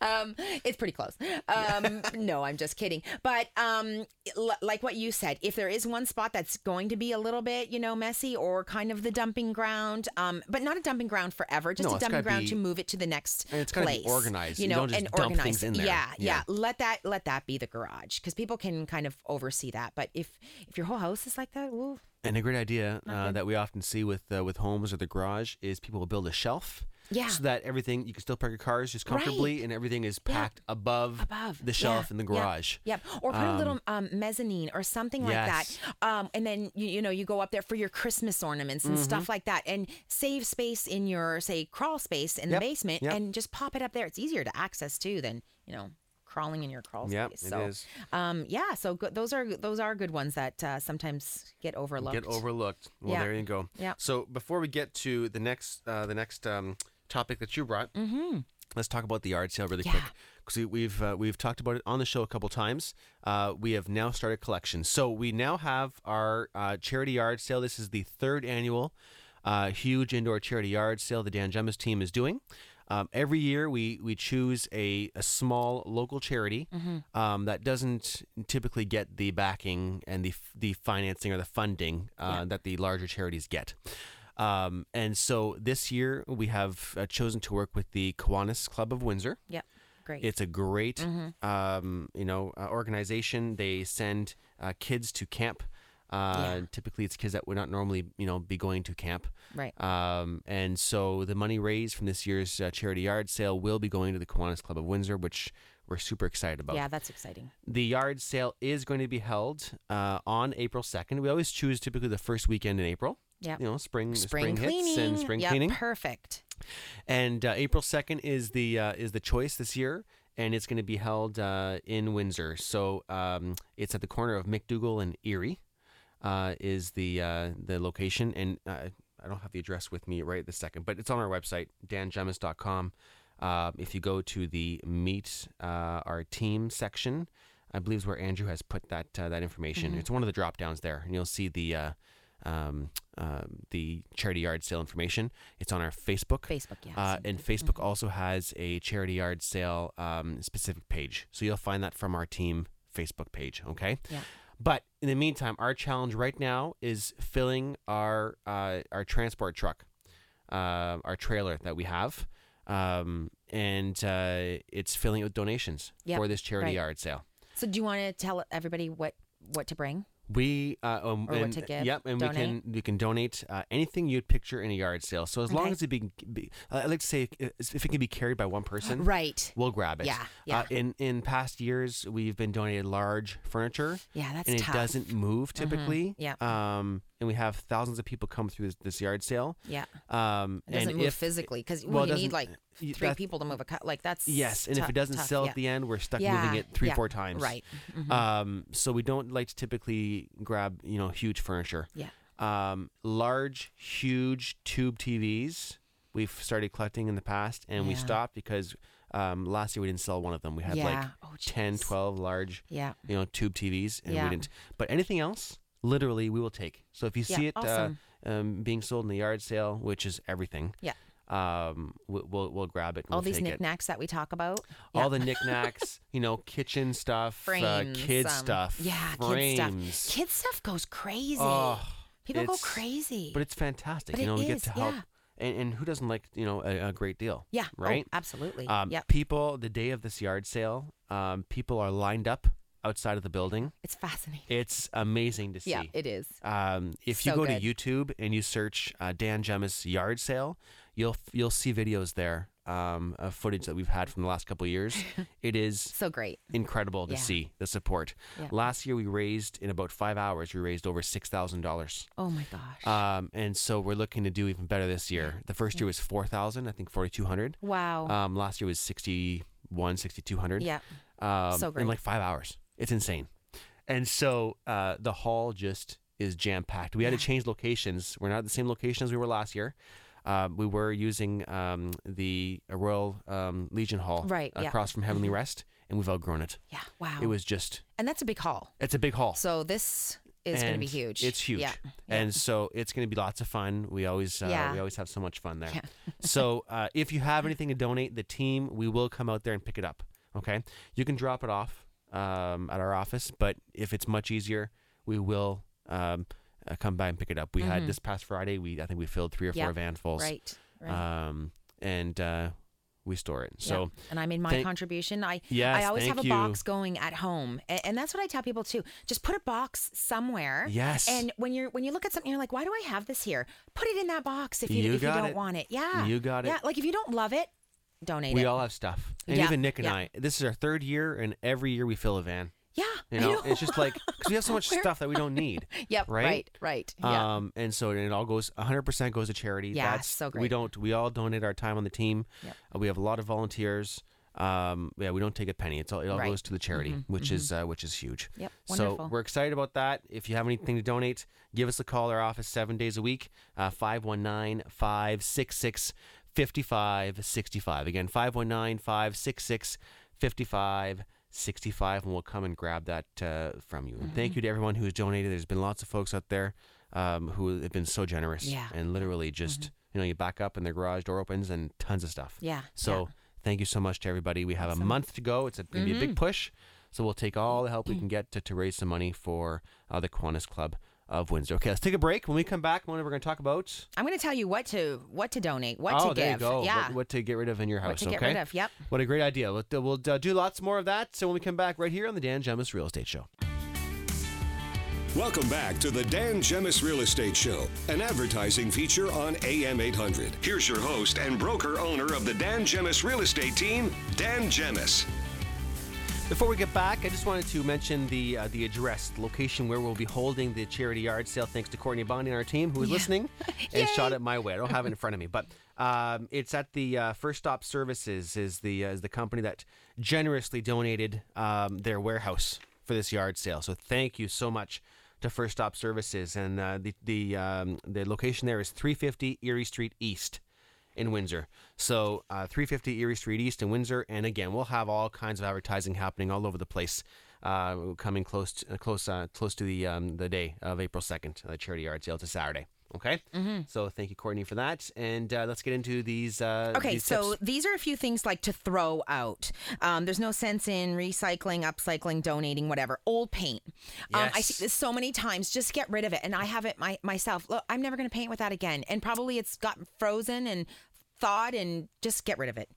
Speaker 3: um, it's pretty close. Um, no, I'm just kidding. But um, l- like what you said, if there is one spot that's going to be a little bit, you know, messy or kind of the dumping ground, um, but not a dumping ground forever, just
Speaker 2: No,
Speaker 3: dumping ground
Speaker 2: be-
Speaker 3: to move it to the next
Speaker 2: and it's gotta be
Speaker 3: place.
Speaker 2: organized.
Speaker 3: You
Speaker 2: You
Speaker 3: know,
Speaker 2: don't just
Speaker 3: and organized.
Speaker 2: things in there.
Speaker 3: Yeah, yeah,
Speaker 2: Yeah.
Speaker 3: Let that let that be the garage because people can kind of oversee that. But if if your whole house is like that.
Speaker 2: And a great idea uh, that we often see with uh, with homes or the garage is people will build a shelf
Speaker 3: Yeah.
Speaker 2: So that everything you can still park your cars just comfortably,
Speaker 3: Right.
Speaker 2: and everything is
Speaker 3: Yeah.
Speaker 2: packed above,
Speaker 3: above
Speaker 2: the shelf
Speaker 3: yeah,
Speaker 2: in the garage.
Speaker 3: Yep. Or put a little um, mezzanine or something like
Speaker 2: Yes.
Speaker 3: that. Um, and then you, you know you go up there for your Christmas ornaments and
Speaker 2: Mm-hmm.
Speaker 3: stuff like that, and save space in your say crawl space in
Speaker 2: Yep,
Speaker 3: the basement,
Speaker 2: yep.
Speaker 3: and just pop it up there. It's easier to access too than you know crawling in your crawl space.
Speaker 2: it
Speaker 3: so,
Speaker 2: is.
Speaker 3: Um, yeah. So good, those are those are good ones that uh, sometimes get overlooked.
Speaker 2: Get overlooked. Well,
Speaker 3: Yeah.
Speaker 2: there you go.
Speaker 3: Yeah.
Speaker 2: So before we get to the next uh, the next um, topic that you brought, Mm-hmm. let's talk about the yard sale really quick
Speaker 3: Mm-hmm.
Speaker 2: Because we, we've uh, we've talked about it on the show a couple times. Uh, we have now started collections, so we now have our uh, charity yard sale. This is the third annual uh, huge indoor charity yard sale the Dan Gemus team is doing. Um, every year we we choose a, a small local charity
Speaker 3: Mm-hmm.
Speaker 2: um, that doesn't typically get the backing and the the financing or the funding uh, that the larger charities get. Um, and so this year we have uh, chosen to work with the Kiwanis Club of Windsor.
Speaker 3: Yep. Great.
Speaker 2: It's a great, um, you know, uh, organization. They send uh, kids to camp. Uh,
Speaker 3: Yeah.
Speaker 2: Typically, it's kids that would not normally, you know, be going to camp.
Speaker 3: Right.
Speaker 2: Um, and so the money raised from this year's uh, charity yard sale will be going to the Kiwanis Club of Windsor, which we're super excited about.
Speaker 3: yeah, that's exciting.
Speaker 2: The yard sale is going to be held uh, on April 2nd. We always choose typically the first weekend in April.
Speaker 3: Yep.
Speaker 2: You know, spring,
Speaker 3: Spring,
Speaker 2: spring,
Speaker 3: cleaning
Speaker 2: hits and spring
Speaker 3: Yep,
Speaker 2: cleaning.
Speaker 3: Perfect.
Speaker 2: And uh, April second is the uh, is the choice this year, and it's going to be held uh, in Windsor. So um, it's at the corner of McDougall and Erie, uh, is the uh, the location. And uh, I don't have the address with me right this second, but it's on our website dangemus.com. Uh, if you go to the meet uh, our team section, I believe is where Andrew has put that uh, that information. It's one of the drop downs there, and you'll see the. Um, um, the charity yard sale information. It's on our Facebook.
Speaker 3: Facebook, yeah,
Speaker 2: Uh, and Facebook also has a charity yard sale um, specific page. So you'll find that from our team Facebook page. Okay.
Speaker 3: Yeah.
Speaker 2: But in the meantime, our challenge right now is filling our uh, our transport truck, uh, our trailer that we have, um, and uh, it's filling it with donations
Speaker 3: Yep,
Speaker 2: for this charity
Speaker 3: right.
Speaker 2: yard sale.
Speaker 3: So do you want to tell everybody what what to bring?
Speaker 2: We uh, um,
Speaker 3: Or what
Speaker 2: and,
Speaker 3: to give,
Speaker 2: Yep, and
Speaker 3: donate?
Speaker 2: we can we can donate uh, anything you'd picture in a yard sale. So as long as it be, be I like to say if if it can be carried by one person,
Speaker 3: Right.
Speaker 2: we'll grab it.
Speaker 3: Yeah, yeah.
Speaker 2: Uh, in in past years, we've been donated large furniture.
Speaker 3: Yeah, that's
Speaker 2: and it
Speaker 3: tough. Mm-hmm.
Speaker 2: doesn't move typically.
Speaker 3: Yeah.
Speaker 2: Um, and we have thousands of people come through this, this yard sale.
Speaker 3: Yeah.
Speaker 2: Um,
Speaker 3: It doesn't
Speaker 2: and
Speaker 3: move
Speaker 2: if,
Speaker 3: physically because
Speaker 2: well,
Speaker 3: you need like three
Speaker 2: that-
Speaker 3: people to move a cut. Like that's
Speaker 2: Yes, and if it doesn't
Speaker 3: tough,
Speaker 2: sell
Speaker 3: yeah.
Speaker 2: at the end, we're stuck
Speaker 3: Yeah,
Speaker 2: moving it three,
Speaker 3: yeah,
Speaker 2: four times.
Speaker 3: right. Mhm.
Speaker 2: Um, so we don't like to typically grab, you know, huge furniture.
Speaker 3: Yeah.
Speaker 2: Um, large, huge tube TVs. We've started collecting in the past, and we stopped because um, last year we didn't sell one of them. We had like
Speaker 3: Yeah. Oh,
Speaker 2: 10, 12 large,
Speaker 3: Yeah.
Speaker 2: you know, tube TVs, and
Speaker 3: Yeah.
Speaker 2: we didn't. But anything else, literally, we will take. So if you
Speaker 3: Yeah,
Speaker 2: see it
Speaker 3: awesome.
Speaker 2: uh, um, being sold in the yard sale, which is everything,
Speaker 3: Yeah.
Speaker 2: um, we'll, we'll, grab it. And
Speaker 3: All
Speaker 2: we'll
Speaker 3: these
Speaker 2: take it
Speaker 3: knickknacks that we talk about.
Speaker 2: all
Speaker 3: Yeah.
Speaker 2: the knickknacks, you know, kitchen stuff,
Speaker 3: frames,
Speaker 2: uh, kid
Speaker 3: um,
Speaker 2: stuff,
Speaker 3: Yeah,
Speaker 2: frames.
Speaker 3: kid stuff. Kid stuff goes crazy.
Speaker 2: Oh,
Speaker 3: People go crazy.
Speaker 2: But it's fantastic,
Speaker 3: But
Speaker 2: you
Speaker 3: it
Speaker 2: know, to get to help.
Speaker 3: yeah.
Speaker 2: And, and who doesn't like, you know, a, a great deal?
Speaker 3: yeah. oh,
Speaker 2: Right?
Speaker 3: absolutely.
Speaker 2: Um,
Speaker 3: yep.
Speaker 2: People, the day of this yard sale, um, people are lined up outside of the building.
Speaker 3: It's fascinating.
Speaker 2: It's amazing to see.
Speaker 3: Yeah, it is.
Speaker 2: Um, if you go
Speaker 3: good.
Speaker 2: to YouTube and you search uh, Dan Gemus yard sale, you'll you'll see videos there um, of footage that we've had from the last couple of years. it is
Speaker 3: So great.
Speaker 2: incredible to
Speaker 3: Yeah.
Speaker 2: see the support.
Speaker 3: Yeah.
Speaker 2: Last year we raised in about five hours we raised over six thousand dollars.
Speaker 3: Oh my gosh.
Speaker 2: Um, and so we're looking to do even better this year. The first year was four thousand, I think forty two hundred.
Speaker 3: wow.
Speaker 2: Um, last year was 61, 6200.
Speaker 3: yeah.
Speaker 2: Um,
Speaker 3: So great.
Speaker 2: In like five hours. It's insane. And so uh, the hall just is jam packed. We had to change locations. We're not at the same location as we were last year. Um, we were using um, the Royal um, Legion Hall
Speaker 3: Right, yeah.
Speaker 2: across from Heavenly Rest, and we've outgrown it.
Speaker 3: Yeah. Wow.
Speaker 2: It was just,
Speaker 3: and that's a big hall.
Speaker 2: it's a big hall.
Speaker 3: So this is going to be huge.
Speaker 2: It's huge,
Speaker 3: Yeah.
Speaker 2: and so it's going to be lots of fun. We always uh,
Speaker 3: Yeah.
Speaker 2: we always have so much fun there.
Speaker 3: Yeah.
Speaker 2: so uh, if you have anything to donate, the team we will come out there and pick it up. Okay, you can drop it off um, at our office, but if it's much easier, we will um, uh, come by and pick it up. We had this past Friday. We I think we filled three or four.
Speaker 3: Yep.
Speaker 2: van fulls.
Speaker 3: Right. Right.
Speaker 2: Um, and uh, we store it.
Speaker 3: Yeah.
Speaker 2: So
Speaker 3: and I made my
Speaker 2: thank-
Speaker 3: contribution. I
Speaker 2: Yes,
Speaker 3: I always have
Speaker 2: thank
Speaker 3: a
Speaker 2: you.
Speaker 3: box going at home, and, and that's what I tell people too. Just put a box somewhere.
Speaker 2: Yes.
Speaker 3: And when you're when you look at something, you're like, why do I have this here? Put it in that box if you,
Speaker 2: You
Speaker 3: if you
Speaker 2: got
Speaker 3: don't
Speaker 2: it.
Speaker 3: want it. Yeah.
Speaker 2: You got it.
Speaker 3: Yeah. Like if you don't love it, donate
Speaker 2: we
Speaker 3: it.
Speaker 2: all have stuff, and
Speaker 3: Yeah,
Speaker 2: even Nick and
Speaker 3: yeah.
Speaker 2: I. This is our third year, and every year we fill a van.
Speaker 3: yeah.
Speaker 2: You
Speaker 3: I
Speaker 2: know, it's just like because we have so much stuff that we don't need.
Speaker 3: Yep.
Speaker 2: right?
Speaker 3: Right. Right. Yeah.
Speaker 2: Um, and so it all goes 100% goes to charity.
Speaker 3: Yeah,
Speaker 2: That's,
Speaker 3: so
Speaker 2: We
Speaker 3: great.
Speaker 2: don't. We all donate our time on the team.
Speaker 3: Yep.
Speaker 2: Uh, we have a lot of volunteers. Um, yeah, we don't take a penny. It's all it all
Speaker 3: Right. Mm-hmm,
Speaker 2: goes to the charity, which is uh, which is huge.
Speaker 3: Yep,
Speaker 2: So
Speaker 3: wonderful.
Speaker 2: we're excited about that. If you have anything to donate, give us a call. Our office seven days a week. uh, 519 566 5565. Again, 519 566 5565, and we'll come and grab that uh, from you. And
Speaker 3: Mm-hmm.
Speaker 2: thank you to everyone who has donated. There's been lots of folks out there um, who have been so generous.
Speaker 3: Yeah. Mm-hmm.
Speaker 2: And literally just, you know, you back up and their garage door opens and tons of stuff.
Speaker 3: Yeah,
Speaker 2: So
Speaker 3: yeah.
Speaker 2: thank you so much to everybody. We have a month to go. It's going to be a
Speaker 3: Mm-hmm.
Speaker 2: big push. So we'll take all the help we can get to, to raise some money for uh, the Kiwanis Club of Windsor. Okay, let's take a break. When we come back, Mona, we're going to talk about
Speaker 3: I'm going to tell you what to what to donate, what
Speaker 2: oh,
Speaker 3: to
Speaker 2: there
Speaker 3: give.
Speaker 2: you go.
Speaker 3: Yeah.
Speaker 2: What, what to get rid of in your house.
Speaker 3: What to get rid of, yep.
Speaker 2: What a great idea. We'll, we'll uh, do lots more of that. So when we come back right here on the Dan Gemus Real Estate Show.
Speaker 1: Welcome back to the Dan Gemus Real Estate Show, an advertising feature on AM 800. Here's your host and broker owner of the Dan Gemus Real Estate Team, Dan Gemus.
Speaker 2: Before we get back, I just wanted to mention the uh, the address, the location where we'll be holding the charity yard sale. Thanks to Courtney Bondi and our team who is listening and shot it my way. I don't have it in front of me, but um, it's at the uh, First Stop Services is the uh, is the company that generously donated um, their warehouse for this yard sale. So thank you so much to First Stop Services, and uh, the the um, the location there is 350 Erie Street East in Windsor. So uh, 350 Erie Street East in Windsor, and again, we'll have all kinds of advertising happening all over the place. Uh, coming close, to, uh, close, uh, close to the um, the day of April 2nd, the charity yard sale. to Saturday. Okay. Mm-hmm. So thank you, Courtney, for that. And uh, let's get into these. Uh,
Speaker 3: Okay,
Speaker 2: these
Speaker 3: so these are a few things like to throw out. Um, there's no sense in recycling, upcycling, donating, whatever. Old paint. Um, I see this so many times. Just get rid of it. And I have it my, myself. Look, I'm never going to paint with that again. And probably it's got frozen and thawed, and just get rid of it.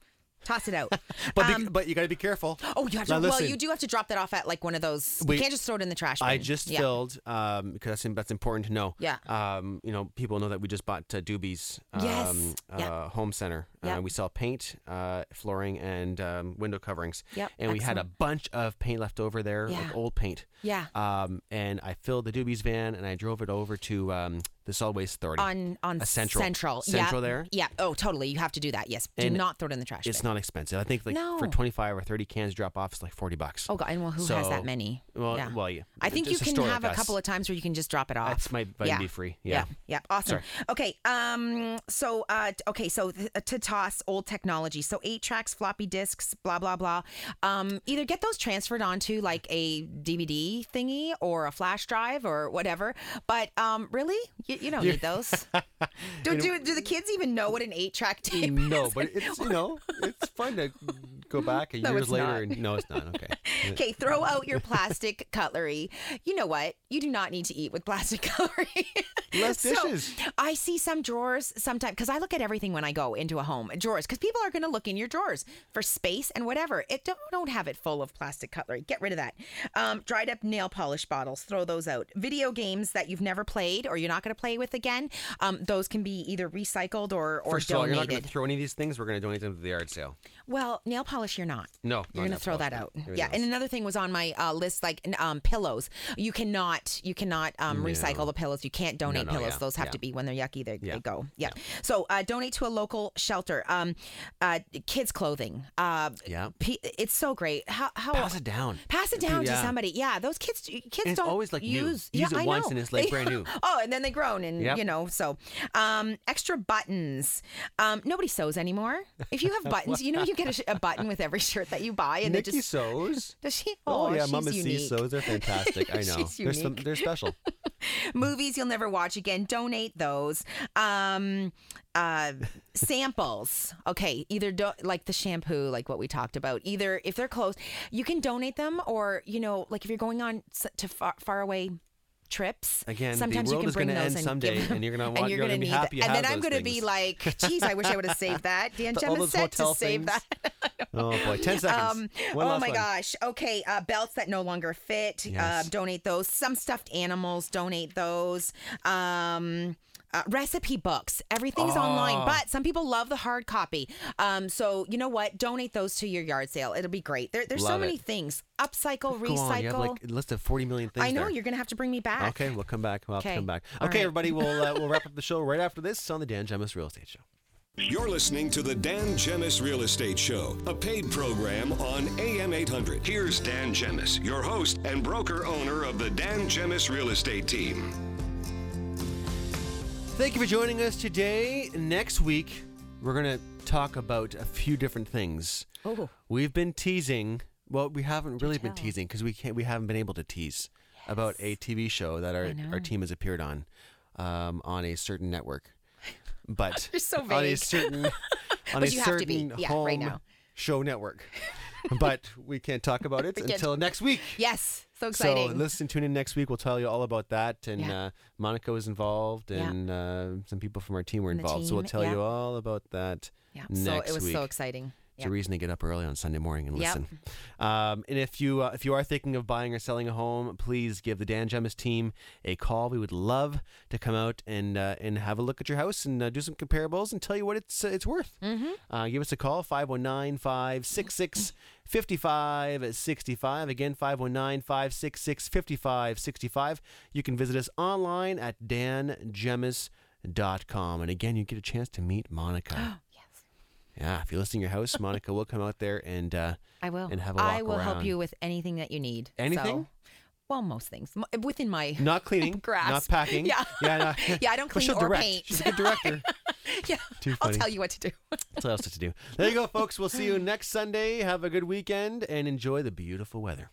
Speaker 3: Toss it out.
Speaker 2: but, be-
Speaker 3: Um,
Speaker 2: but you got to be careful.
Speaker 3: oh, you have to.
Speaker 2: Now,
Speaker 3: well,
Speaker 2: listen,
Speaker 3: you do have to drop that off at like one of those.
Speaker 2: We-
Speaker 3: you can't just throw it in the trash bin.
Speaker 2: I just
Speaker 3: yeah.
Speaker 2: filled um, because that's, that's important to know.
Speaker 3: Yeah.
Speaker 2: Um, you know, people know that we just bought uh, Doobie's um,
Speaker 3: Yes.
Speaker 2: uh,
Speaker 3: Yeah.
Speaker 2: home center.
Speaker 3: Yeah.
Speaker 2: Uh, we sell paint, uh, flooring, and um, window coverings.
Speaker 3: Yep,
Speaker 2: And we had a bunch of paint left over there,
Speaker 3: Yeah.
Speaker 2: like old paint.
Speaker 3: Yeah.
Speaker 2: Um, and I filled the Doobie's van and I drove it over to um, Solid Waste Authority.
Speaker 3: on on
Speaker 2: a central.
Speaker 3: central
Speaker 2: Central
Speaker 3: yeah.
Speaker 2: there.
Speaker 3: Yeah. Oh, totally. You have to do that. Yes. Do
Speaker 2: And
Speaker 3: not throw it in the trash
Speaker 2: It's
Speaker 3: bin.
Speaker 2: not expensive. I think like
Speaker 3: No.
Speaker 2: for 25 or 30 cans drop off, it's like 40 bucks.
Speaker 3: Oh God! And well, who has that many?
Speaker 2: Well,
Speaker 3: yeah.
Speaker 2: well, yeah.
Speaker 3: I think you
Speaker 2: Just a
Speaker 3: can have
Speaker 2: like
Speaker 3: a
Speaker 2: us.
Speaker 3: couple of times where you can just drop it off.
Speaker 2: That's might, might be free. Yeah.
Speaker 3: yeah, Awesome.
Speaker 2: Sorry.
Speaker 3: Okay. Um. So. Uh. Okay. So th- to toss old technology. So eight tracks, floppy disks, blah blah blah. Um. Either get those transferred onto like a DVD thingy or a flash drive or whatever. But um. Really, you, you don't need those. do, do Do the kids even know what an eight track tape?
Speaker 2: No,
Speaker 3: is No,
Speaker 2: but it's you know it's fun to go back a
Speaker 3: No,
Speaker 2: years later
Speaker 3: not.
Speaker 2: and no, it's not. Okay.
Speaker 3: Okay, throw out your plastic cutlery. You know what? You do not need to eat with plastic cutlery.
Speaker 2: Less
Speaker 3: So,
Speaker 2: dishes.
Speaker 3: I see some drawers sometimes because I look at everything when I go into a home drawers because people are going to look in your drawers for space and whatever. It don't, don't have it full of plastic cutlery. Get rid of that. Um, dried up nail polish bottles. Throw those out. Video games that you've never played or you're not going to play with again. Um, those can be either recycled or or
Speaker 2: First of all, you're not going to throw any of these things. We're going to donate them to the yard sale.
Speaker 3: Well, nail polish, you're not.
Speaker 2: No,
Speaker 3: you're
Speaker 2: not
Speaker 3: gonna throw
Speaker 2: polish,
Speaker 3: that
Speaker 2: no.
Speaker 3: out. Yeah,
Speaker 2: else.
Speaker 3: and another thing was on my uh, list, like um, pillows. You cannot, you cannot um, recycle the pillows. You can't donate
Speaker 2: no,
Speaker 3: pillows.
Speaker 2: yeah,
Speaker 3: Those have
Speaker 2: yeah.
Speaker 3: to be when they're yucky. They,
Speaker 2: Yeah.
Speaker 3: they go. Yeah. So uh, donate to a local shelter. Um, uh, kids clothing. Uh,
Speaker 2: Yeah.
Speaker 3: pe- it's so great. How how
Speaker 2: Pass it down.
Speaker 3: Pass it down to somebody. Yeah, those kids. Kids
Speaker 2: And it's
Speaker 3: don't
Speaker 2: always, like, new.
Speaker 3: use.
Speaker 2: Use
Speaker 3: yeah,
Speaker 2: it
Speaker 3: I
Speaker 2: once
Speaker 3: know.
Speaker 2: and it's, like, brand new.
Speaker 3: oh, and then they grown and
Speaker 2: Yep.
Speaker 3: you know. So, um, extra buttons. Um, nobody sews anymore. If you have buttons, you know you get a, sh- a button with every shirt that you buy, and
Speaker 2: Nikki
Speaker 3: they just
Speaker 2: sews.
Speaker 3: does she?
Speaker 2: Oh, yeah,
Speaker 3: she's
Speaker 2: Mama C sews. They're fantastic. I know. They're, some, they're special.
Speaker 3: Movies you'll never watch again. Donate those. Um, uh, samples. Okay, either do, like the shampoo, like what we talked about. Either if they're closed, you can donate them, or you know, like if you're going on to far, far away trips.
Speaker 2: Again, the
Speaker 3: sometimes
Speaker 2: world
Speaker 3: you can
Speaker 2: is
Speaker 3: bring
Speaker 2: gonna
Speaker 3: those
Speaker 2: end
Speaker 3: and
Speaker 2: someday, and you're gonna want-
Speaker 3: you're
Speaker 2: you're gonna be happy.
Speaker 3: And then I'm gonna be like, geez, I wish I would have saved that. Dan Gemma said to
Speaker 2: hotel
Speaker 3: save that.
Speaker 2: Oh boy, ten seconds.
Speaker 3: Um, oh my
Speaker 2: one.
Speaker 3: gosh. Okay, uh, belts that no longer fit.
Speaker 2: Yes.
Speaker 3: Uh, donate those. Some stuffed animals. Donate those. Um, uh, recipe books. Everything's online,
Speaker 2: Oh.
Speaker 3: but some people love the hard copy. Um, so you know what? Donate those to your yard sale. It'll be great. There, there's so
Speaker 2: Love
Speaker 3: many things. Upcycle,
Speaker 2: Go on, you have
Speaker 3: recycle.
Speaker 2: like a list of forty million things.
Speaker 3: I know
Speaker 2: there.
Speaker 3: you're gonna have to bring me back.
Speaker 2: Okay, we'll come back. We'll have to
Speaker 3: Okay.
Speaker 2: come back. Okay,
Speaker 3: right.
Speaker 2: everybody, we'll uh, we'll wrap up the show right after this on the Dan Gemus Real Estate Show.
Speaker 1: You're listening to the Dan Gemus Real Estate Show, a paid program on AM 800. Here's Dan Gemus, your host and broker owner of the Dan Gemus Real Estate Team.
Speaker 2: Thank you for joining us today. Next week, we're going to talk about a few different things.
Speaker 3: Oh.
Speaker 2: We've been teasing. Well, we haven't really been teasing because we can't. We haven't been able to tease about a TV show that our our team has appeared on, um, on a certain network. But
Speaker 3: You're so
Speaker 2: on a certain on a certain
Speaker 3: Yeah,
Speaker 2: home
Speaker 3: right now.
Speaker 2: show network. but we can't talk about it until next week.
Speaker 3: Yes. So exciting.
Speaker 2: So listen, tune in next week. We'll tell you all about that. And
Speaker 3: Yeah.
Speaker 2: uh, Monica was involved,
Speaker 3: Yeah.
Speaker 2: and uh, some people from our team were
Speaker 3: And
Speaker 2: involved. so we'll
Speaker 3: team,
Speaker 2: tell you all about that
Speaker 3: yeah. So it was
Speaker 2: week.
Speaker 3: so exciting.
Speaker 2: It's
Speaker 3: Yeah.
Speaker 2: a reason to get up early on Sunday morning and
Speaker 3: Yep.
Speaker 2: listen. Um, and if you uh, if you are thinking of buying or selling a home, please give the Dan Gemus team a call. We would love to come out and uh, and have a look at your house and uh, do some comparables and tell you what it's uh, it's worth. Mm-hmm. Uh, give us a call 519-566-5565. Again 519-566-5565. You can visit us online at dangemus.com. And again, you get a chance to meet Monica. Yeah, if you're listing your house, Monica will come out there and uh,
Speaker 3: I will.
Speaker 2: and have a walk
Speaker 3: I will help you with anything that you need.
Speaker 2: Anything?
Speaker 3: So- well, most things within my.
Speaker 2: not cleaning,
Speaker 3: Grass.
Speaker 2: not packing.
Speaker 3: Yeah.
Speaker 2: yeah, no.
Speaker 3: Yeah, I don't clean or
Speaker 2: direct.
Speaker 3: paint.
Speaker 2: She's a good director.
Speaker 3: yeah.
Speaker 2: Too
Speaker 3: I'll tell you what to do.
Speaker 2: That's what else to do. There you go, folks. We'll see you next Sunday. Have a good weekend and enjoy the beautiful weather.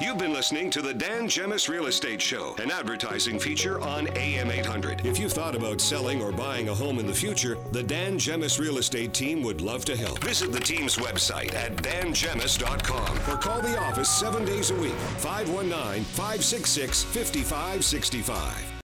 Speaker 1: You've been listening to the Dan Gemus Real Estate Show, an advertising feature on AM 800. If you've thought about selling or buying a home in the future, the Dan Gemus Real Estate team would love to help. Visit the team's website at dangemus.com or call the office seven days a week, 519 566 5565.